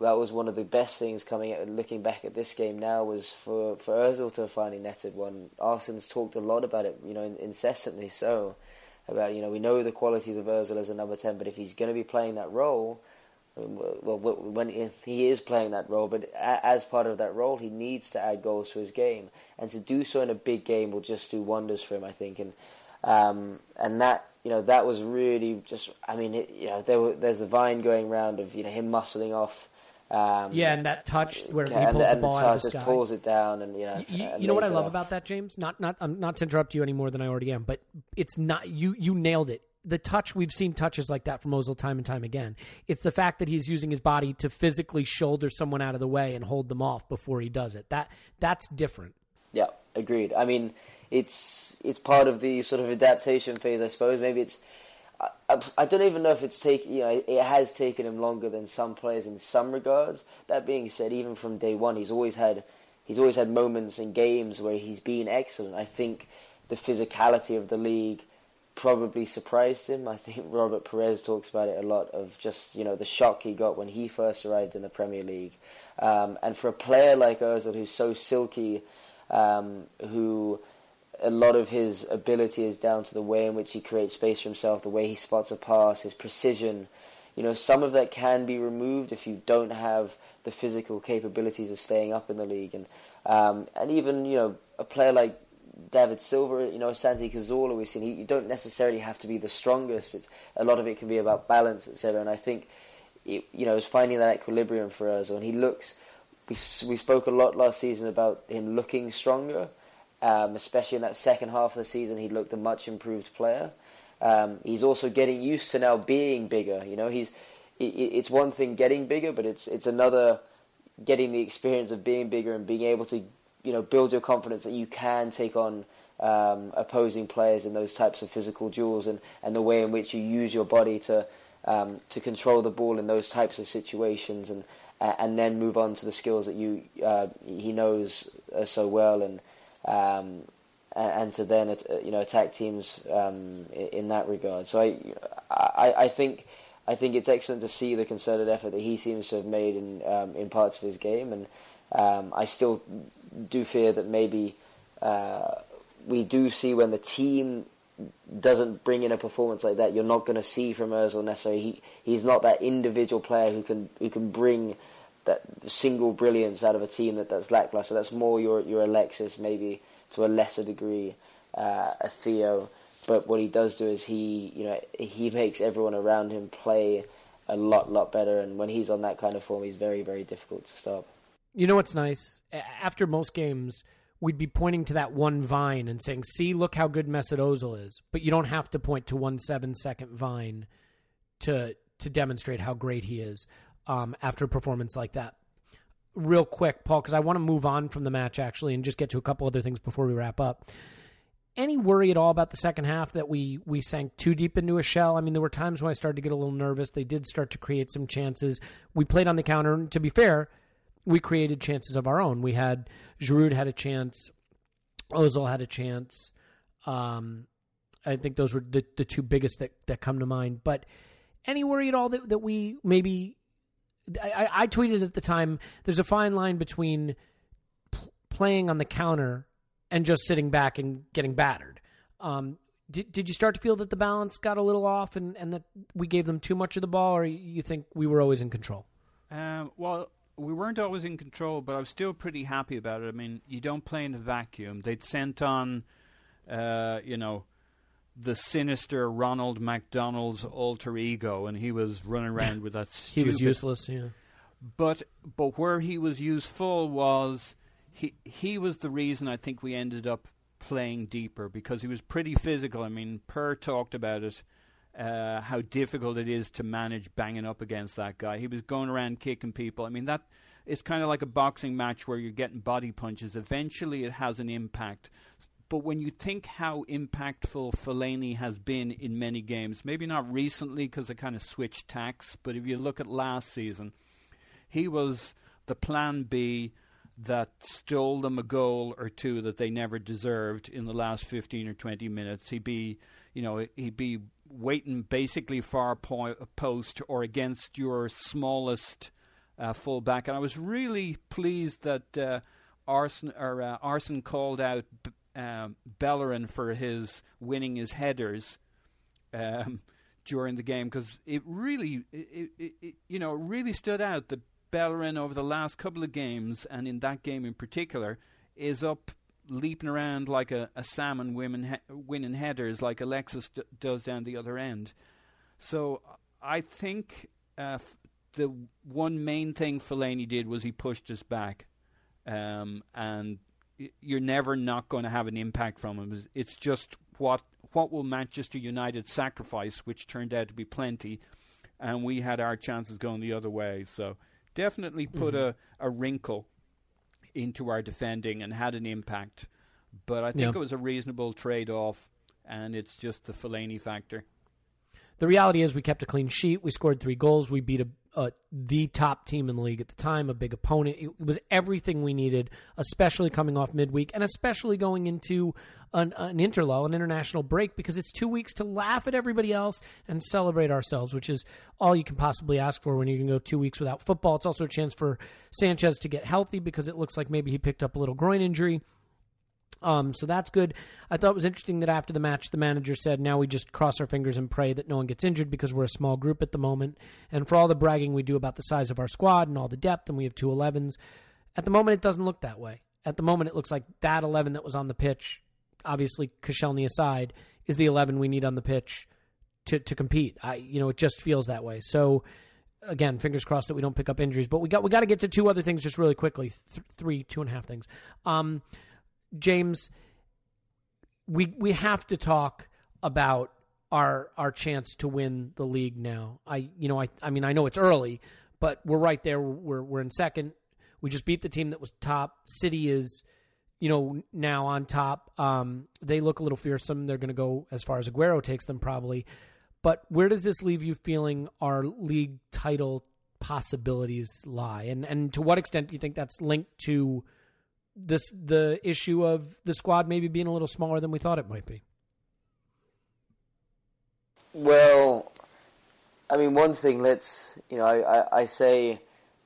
that was one of the best things coming out. Looking back at this game now, was for for Özil to have finally netted one. Arsenal's talked a lot about it, you know, incessantly so about you know we know the qualities of Özil as a number ten, but if he's going to be playing that role, well, when he is playing that role, but as part of that role, he needs to add goals to his game, and to do so in a big game will just do wonders for him, I think, and um, and that you know that was really just, I mean, it, you know, there were, there's a vine going round of you know him muscling off. Um, yeah, and that touch where he pulls and the ball the out of the just sky. pulls it down, and you know. You, you know what I love about that, James? Not not I'm not to interrupt you any more than I already am, but it's not you. You nailed it. The touch we've seen touches like that from Ozil time and time again. It's the fact that he's using his body to physically shoulder someone out of the way and hold them off before he does it. That that's different. Yeah, agreed. I mean, it's it's part of the sort of adaptation phase, I suppose. Maybe it's I, I don't even know if it's taken. You know, it has taken him longer than some players in some regards. That being said, even from day one, he's always had he's always had moments in games where he's been excellent. I think the physicality of the league probably surprised him. I think Robert Pires talks about it a lot of just you know the shock he got when he first arrived in the Premier League, um, and for a player like Ozil who's so silky, um, who a lot of his ability is down to the way in which he creates space for himself, the way he spots a pass, his precision. You know, some of that can be removed if you don't have the physical capabilities of staying up in the league, and um, and even you know a player like David Silva, you know Santi Cazorla, we've seen he, you don't necessarily have to be the strongest. It's, a lot of it can be about balance, etc. And I think it, you know, it's finding that equilibrium for us. And he looks. We we spoke a lot last season about him looking stronger um, especially in that second half of the season, he looked a much improved player. Um, he's also getting used to now being bigger. You know, he's it, it's one thing getting bigger, but it's it's another getting the experience of being bigger and being able to you know build your confidence that you can take on um, opposing players in those types of physical duels and, and the way in which you use your body to um, to control the ball in those types of situations and and then move on to the skills that you uh, he knows uh, so well and um, and, to then you know attack teams um, in, that regard. So I, I, I think I think it's excellent to see the concerted effort that he seems to have made in um, in parts of his game, and um, I still do fear that maybe uh, we do see when the team doesn't bring in a performance like that, you're not going to see from Özil necessarily. He he's not that individual player who can who can bring that single brilliance out of a team that, that's lackluster. That's more your your Alexis, maybe to a lesser degree, uh, a Theo, but what he does do is he, you know, he makes everyone around him play a lot, lot better. And when he's on that kind of form, he's very, very difficult to stop. You know what's nice? After most games, we'd be pointing to that one vine and saying, "See, look how good Mesut Ozil is." But you don't have to point to one seven-second vine to to demonstrate how great he is um, after a performance like that. Real quick, Paul, because I want to move on from the match actually and just get to a couple other things before we wrap up any worry at all about the second half that we we sank too deep into a shell? I mean, there were times when I started to get a little nervous. They did start to create some chances. We played on the counter, and to be fair, we created chances of our own. We had Giroud had a chance, Ozil had a chance. Um, I think those were the, the two biggest that, that come to mind. But any worry at all that, that we maybe I, I tweeted at the time there's a fine line between playing on the counter and just sitting back and getting battered. Um, did, did you start to feel that the balance got a little off and, and that we gave them too much of the ball, or you think we were always in control? Um, well, we weren't always in control, but I was still pretty happy about it. I mean, you don't play in a vacuum. They'd sent on, uh, you know, the sinister Ronald McDonald's alter ego, and he was running around with that. he was useless, yeah. But but where he was useful was he he was the reason I think we ended up playing deeper because he was pretty physical. I mean, Per talked about it. Uh, how difficult it is to manage banging up against that guy. He was going around kicking people. I mean, that it's kind of like a boxing match where you're getting body punches. Eventually, it has an impact. But when you think how impactful Fellaini has been in many games, maybe not recently because they kind of switched tacks, but if you look at last season, he was the plan B that stole them a goal or two that they never deserved in the last 15 or 20 minutes. He'd be, you know, he'd be waiting basically far po- post or against your smallest uh, fullback. And I was really pleased that uh, Arson or uh, Arsene called out um, Bellerin for his winning his headers. Um, during the game because it really, it, it, it, you know, really stood out that Bellerin over the last couple of games, and in that game in particular, is up leaping around like a, a salmon women he- winning headers like Alexis d- does down the other end. So I think uh, f- the one main thing Fellaini did was he pushed us back, um, and you're never not going to have an impact from him. It's just what what will Manchester United sacrifice, which turned out to be plenty, and we had our chances going the other way. So definitely put mm-hmm. a, a wrinkle into our defending and had an impact. But I think it was a reasonable trade off, and it's just the Fellaini factor. The reality is, we kept a clean sheet. We scored three goals. We beat a uh, the top team in the league at the time, a big opponent. It was everything we needed, especially coming off midweek and especially going into an, an interlull, an international break, because it's two weeks to laugh at everybody else and celebrate ourselves, which is all you can possibly ask for when you can go two weeks without football. It's also a chance for Sanchez to get healthy because it looks like maybe he picked up a little groin injury. Um, so that's good. I thought it was interesting that after the match, the manager said, "Now we just cross our fingers and pray that no one gets injured because we're a small group at the moment." And for all the bragging we do about the size of our squad and all the depth, and we have two 11s, at the moment it doesn't look that way. At the moment, it looks like that 11 that was on the pitch, obviously Koscielny aside, is the 11 we need on the pitch to to compete. I, you know, it just feels that way. So again, fingers crossed that we don't pick up injuries. But we got we got to get to two other things just really quickly, Th- three, two and a half things. Um, James, we we have to talk about our our chance to win the league now. I you know I I mean I know it's early, but we're right there. We're we're in second. We just beat the team that was top. City is you know now on top. Um, they look a little fearsome. They're going to go as far as Aguero takes them probably. But where does this leave you feeling our league title possibilities lie? And and to what extent do you think that's linked to this the issue of the squad maybe being a little smaller than we thought it might be? Well, I mean, one thing. Let's you know, I, I, say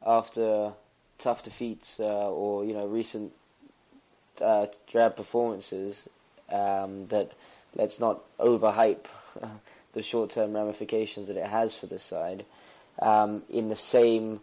after tough defeats uh, or you know recent uh, drab performances um, that let's not overhype the short-term ramifications that it has for the side. Um, in the same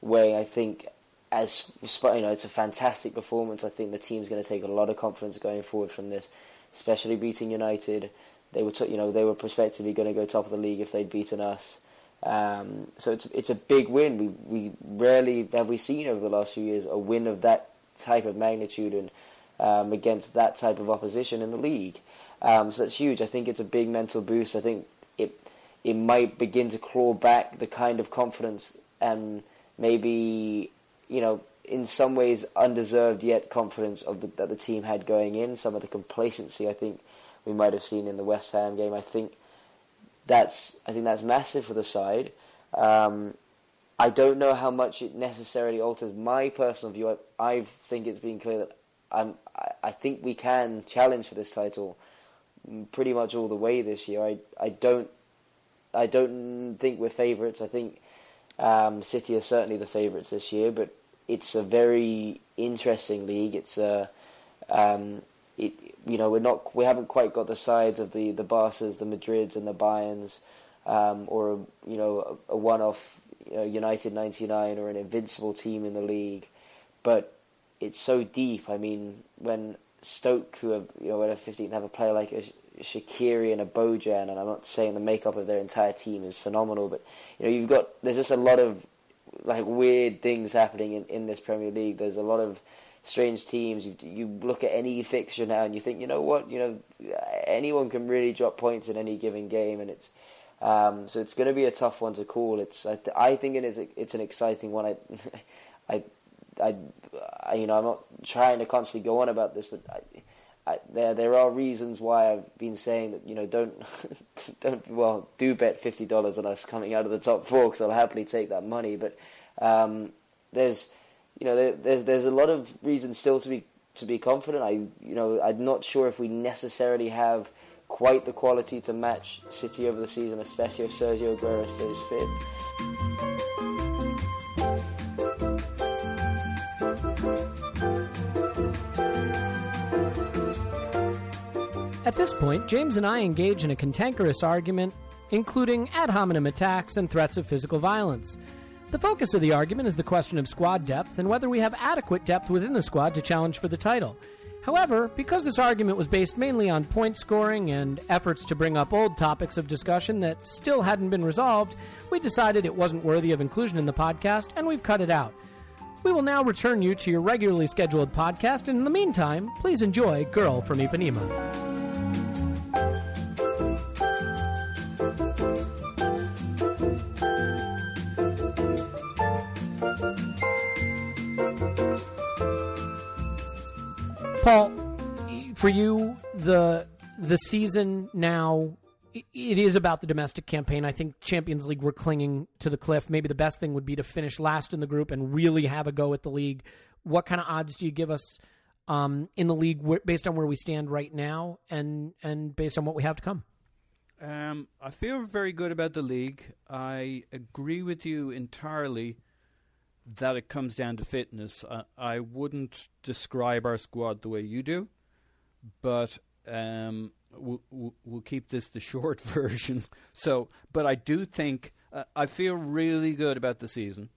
way, I think as you know, it's a fantastic performance. I think the team's going to take a lot of confidence going forward from this, especially beating United. they were t- you know they were prospectively going to go top of the league if they'd beaten us. Um, so it's it's a big win. We we rarely have we seen over the last few years a win of that type of magnitude and um, against that type of opposition in the league. Um, so that's huge. I think it's a big mental boost. I think it it might begin to claw back the kind of confidence and maybe you know in some ways undeserved yet confidence of the, that the team had going in. Some of the complacency I think we might have seen in the West Ham game. I think that's I think that's massive for the side. Um, I don't know how much it necessarily alters my personal view. I, I think it's been clear that I'm, I, I think we can challenge for this title pretty much all the way this year. I I don't I don't think we're favourites. I think um, City are certainly the favourites this year, but it's a very interesting league. It's a um, it, you know, we're not, we haven't quite got the sides of the the Barca's, the Madrids, and the Bayerns, um, or you know, a, a one-off you know, United '99 or an invincible team in the league, but it's so deep. I mean, when Stoke, who have you know, at a 15th, have a player like a Shaqiri and a Bojan, and I'm not saying the makeup of their entire team is phenomenal, but you know, you've got there's just a lot of like weird things happening in, in this Premier League. There's a lot of strange teams. You, you look at any fixture now and you think, you know what, you know, anyone can really drop points in any given game, and it's um, so it's going to be a tough one to call. It's I, th- I think it is it's an exciting one. I, I, I, I, you know, I'm not trying to constantly go on about this, but I, I, there there are reasons why I've been saying that you know don't don't well do bet fifty dollars on us coming out of the top four because I'll happily take that money. But um, there's you know, there, there's there's a lot of reasons still to be to be confident. I you know I'm not sure if we necessarily have quite the quality to match City over the season, especially if Sergio Aguero stays fit. At this point, James and I engage in a cantankerous argument, including ad hominem attacks and threats of physical violence. The focus of the argument is the question of squad depth and whether we have adequate depth within the squad to challenge for the title. However, because this argument was based mainly on point scoring and efforts to bring up old topics of discussion that still hadn't been resolved, we decided it wasn't worthy of inclusion in the podcast and we've cut it out. We will now return you to your regularly scheduled podcast, and in the meantime, please enjoy Girl from Ipanema. Paul, for you, the the season now it is about the domestic campaign. I think Champions League we're clinging to the cliff. Maybe the best thing would be to finish last in the group and really have a go at the league. What kind of odds do you give us um, in the league based on where we stand right now and and based on what we have to come? Um, I feel very good about the league. I agree with you entirely that it comes down to fitness. I, I wouldn't describe our squad the way you do, but um, we'll, we'll, keep this the short version. So, but I do think uh, I feel really good about the season.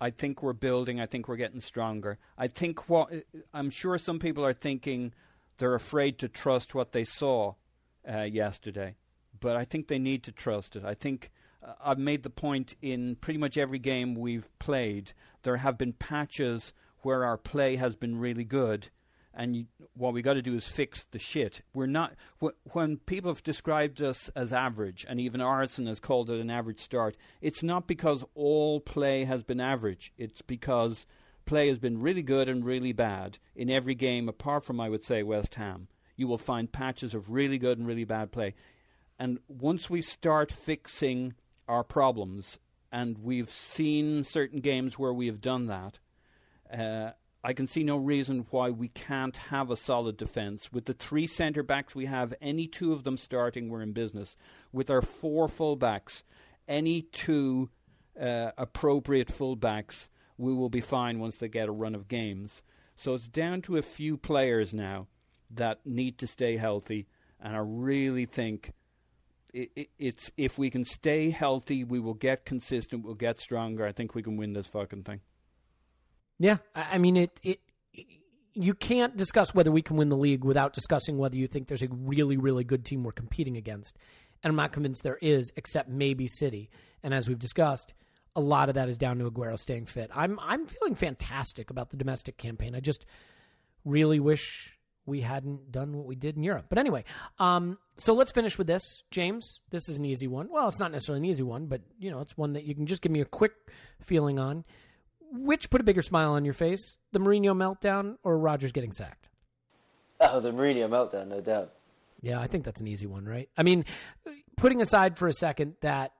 I think we're building. I think we're getting stronger. I think what I'm sure some people are thinking they're afraid to trust what they saw uh, yesterday, but I think they need to trust it. I think uh, I've made the point in pretty much every game we've played. There have been patches where our play has been really good, and you, what we got to do is fix the shit. We're not wh- when people have described us as average, and even Arsene has called it an average start. It's not because all play has been average. It's because play has been really good and really bad in every game, apart from I would say West Ham. You will find patches of really good and really bad play. And once we start fixing our problems, and we've seen certain games where we have done that. Uh, I can see no reason why we can't have a solid defence. With the three centre backs we have, any two of them starting, we're in business. With our four full backs, any two uh, appropriate full backs, we will be fine once they get a run of games. So it's down to a few players now that need to stay healthy, and I really think it, it's if we can stay healthy, we will get consistent, we'll get stronger. I think we can win this fucking thing. Yeah, I mean it. It you can't discuss whether we can win the league without discussing whether you think there's a really, really good team we're competing against. And I'm not convinced there is, except maybe City. And as we've discussed, a lot of that is down to Aguero staying fit. I'm I'm feeling fantastic about the domestic campaign. I just really wish we hadn't done what we did in Europe. But anyway, um, so let's finish with this, James. This is an easy one. Well, it's not necessarily an easy one, but you know, it's one that you can just give me a quick feeling on. Which put a bigger smile on your face, the Mourinho meltdown or Rodgers getting sacked? Oh, the Mourinho meltdown, no doubt. Yeah, I think that's an easy one, right? I mean, putting aside for a second that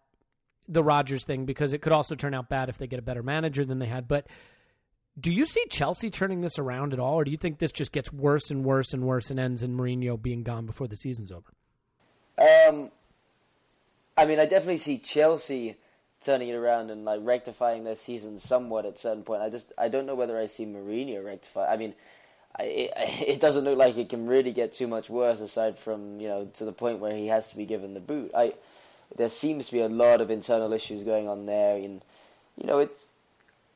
the Rodgers thing because it could also turn out bad if they get a better manager than they had, but do you see Chelsea turning this around at all, or do you think this just gets worse and worse and worse and ends in Mourinho being gone before the season's over? Um, I mean, I definitely see Chelsea turning it around and like rectifying their season somewhat at certain point. I just I don't know whether I see Mourinho rectify. I mean, it, it doesn't look like it can really get too much worse aside from you know to the point where he has to be given the boot. I there seems to be a lot of internal issues going on there, and you know it's.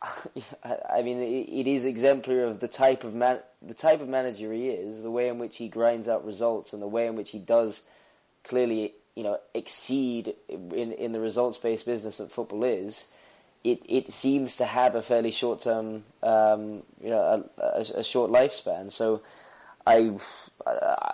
I mean, it is exemplary of the type of man, the type of manager he is, the way in which he grinds out results, and the way in which he does clearly, you know, exceed in in the results based business that football is. It it seems to have a fairly short term, um, you know, a, a, a short lifespan. So. I,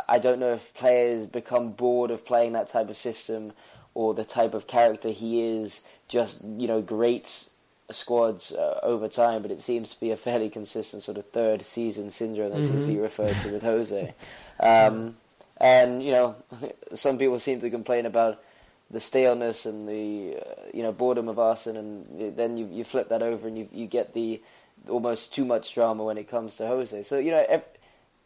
I don't know if players become bored of playing that type of system or the type of character he is just you know grates squads uh, over time, but it seems to be a fairly consistent sort of third season syndrome that mm-hmm. seems to be referred to with Jose. Um, and you know, some people seem to complain about the staleness and the uh, you know boredom of Arsenal, and then you you flip that over and you you get the almost too much drama when it comes to Jose. So you know,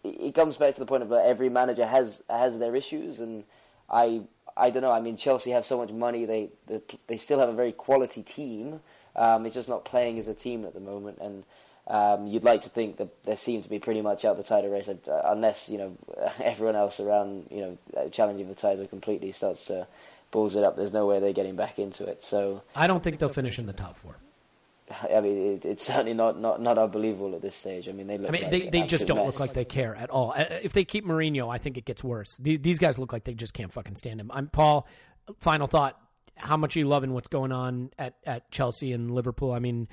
it comes back to the point of that every manager has has their issues, and I I don't know. I mean, Chelsea have so much money. They they, they still have a very quality team. Um, it's just not playing as a team at the moment, and um, you'd like to think that they seem to be pretty much out the title race, uh, unless you know everyone else around you know uh, challenging the title completely starts to balls it up. There's no way they're getting back into it. So I don't think they'll finish in the top four. I mean, it, it's certainly not, not, not unbelievable at this stage. I mean, they look. I mean, like they, they just don't mess. look like they care at all. Uh, If they keep Mourinho, I think it gets worse. These guys look like they just can't fucking stand him. I'm Paul. Final thought: How much are you loving what's going on at, at Chelsea and Liverpool? I mean,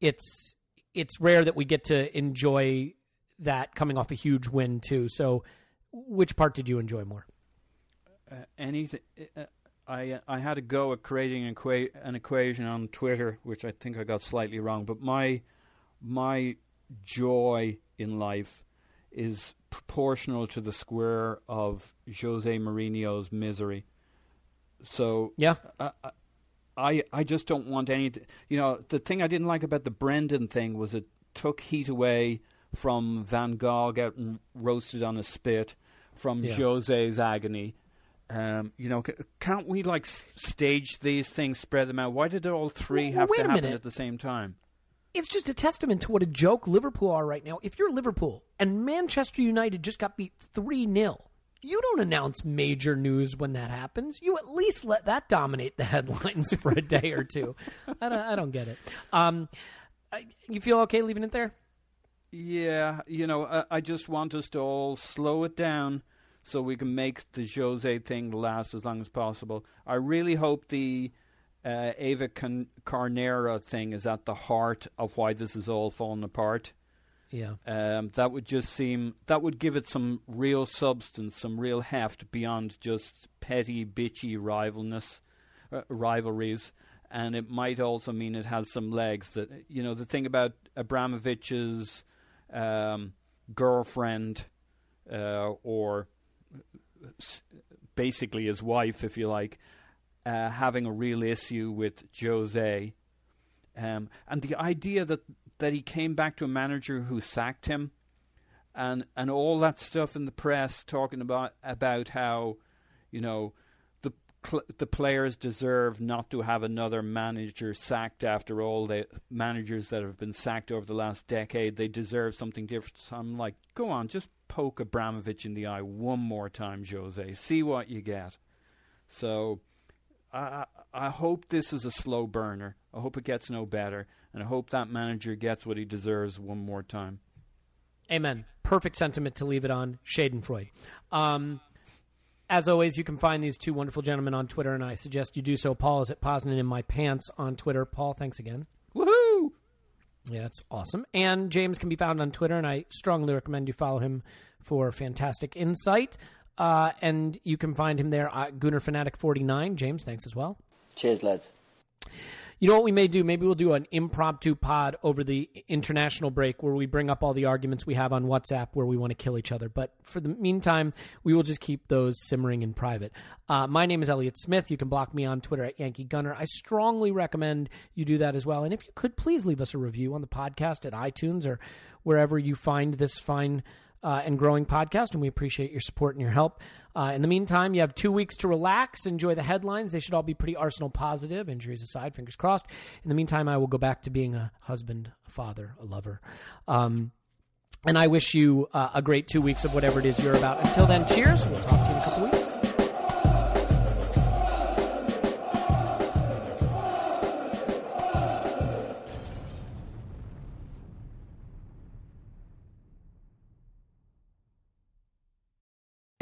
it's it's rare that we get to enjoy that coming off a huge win too. So, which part did you enjoy more? Uh, anything. Uh, I I had a go at creating an, equa- an equation on Twitter, which I think I got slightly wrong. But my my joy in life is proportional to the square of Jose Mourinho's misery. So yeah, I, I I just don't want any. You know, the thing I didn't like about the Brendan thing was it took heat away from Van Gaal getting roasted on a spit, from Yeah. Jose's agony. Um, you know, can't we like stage these things, spread them out? Why did all three Well, have to happen minute. at the same time? it's just a testament to what a joke Liverpool are right now. If you're Liverpool and Manchester United just got beat 3 0, you don't announce major news when that happens. You at least let that dominate the headlines for a day or two. I don't, I don't get it. Um, I, you feel okay leaving it there? Yeah, you know, I, I just want us to all slow it down so we can make the Jose thing last as long as possible. I really hope the uh, Eva Can- Carneiro thing is at the heart of why this is all falling apart. Yeah. Um, that would just seem that would give it some real substance, some real heft beyond just petty, bitchy rivalness, uh, rivalries, and it might also mean it has some legs. That you know, the thing about Abramovich's um, girlfriend, uh, or basically his wife, if you like, uh, having a real issue with Jose. Um, and the idea that, that he came back to a manager who sacked him, and and all that stuff in the press talking about about how, you know, the cl- the players deserve not to have another manager sacked after all the managers that have been sacked over the last decade. They deserve something different. So I'm like, go on, just poke Abramovich in the eye one more time, Jose. See what you get. So I, I I hope this is a slow burner. I hope it gets no better, and I hope that manager gets what he deserves one more time. Amen. Perfect sentiment to leave it on. Schadenfreude. Um, as always, you can find these two wonderful gentlemen on Twitter, and I suggest you do so. Paul is at Poznan in my pants on Twitter. Paul, thanks again. Woohoo! Yeah, that's awesome. And James can be found on Twitter, and I strongly recommend you follow him for fantastic insight. Uh, and you can find him there at Gooner Fanatic 49. James, thanks as well. Cheers, lads. You know what we may do? Maybe we'll do an impromptu pod over the international break where we bring up all the arguments we have on WhatsApp where we want to kill each other. But for the meantime, we will just keep those simmering in private. Uh, my name is Elliot Smith. You can block me on Twitter at Yankee Gunner. I strongly recommend you do that as well. And if you could, please leave us a review on the podcast at iTunes or wherever you find this fine uh, and growing podcast, and we appreciate your support and your help. Uh, in the meantime, you have two weeks to relax, enjoy the headlines. They should all be pretty Arsenal positive, injuries aside, fingers crossed. In the meantime, I will go back to being a husband, a father, a lover. Um, and I wish you uh, a great two weeks of whatever it is you're about. Until then, cheers. We'll talk to you in a couple weeks.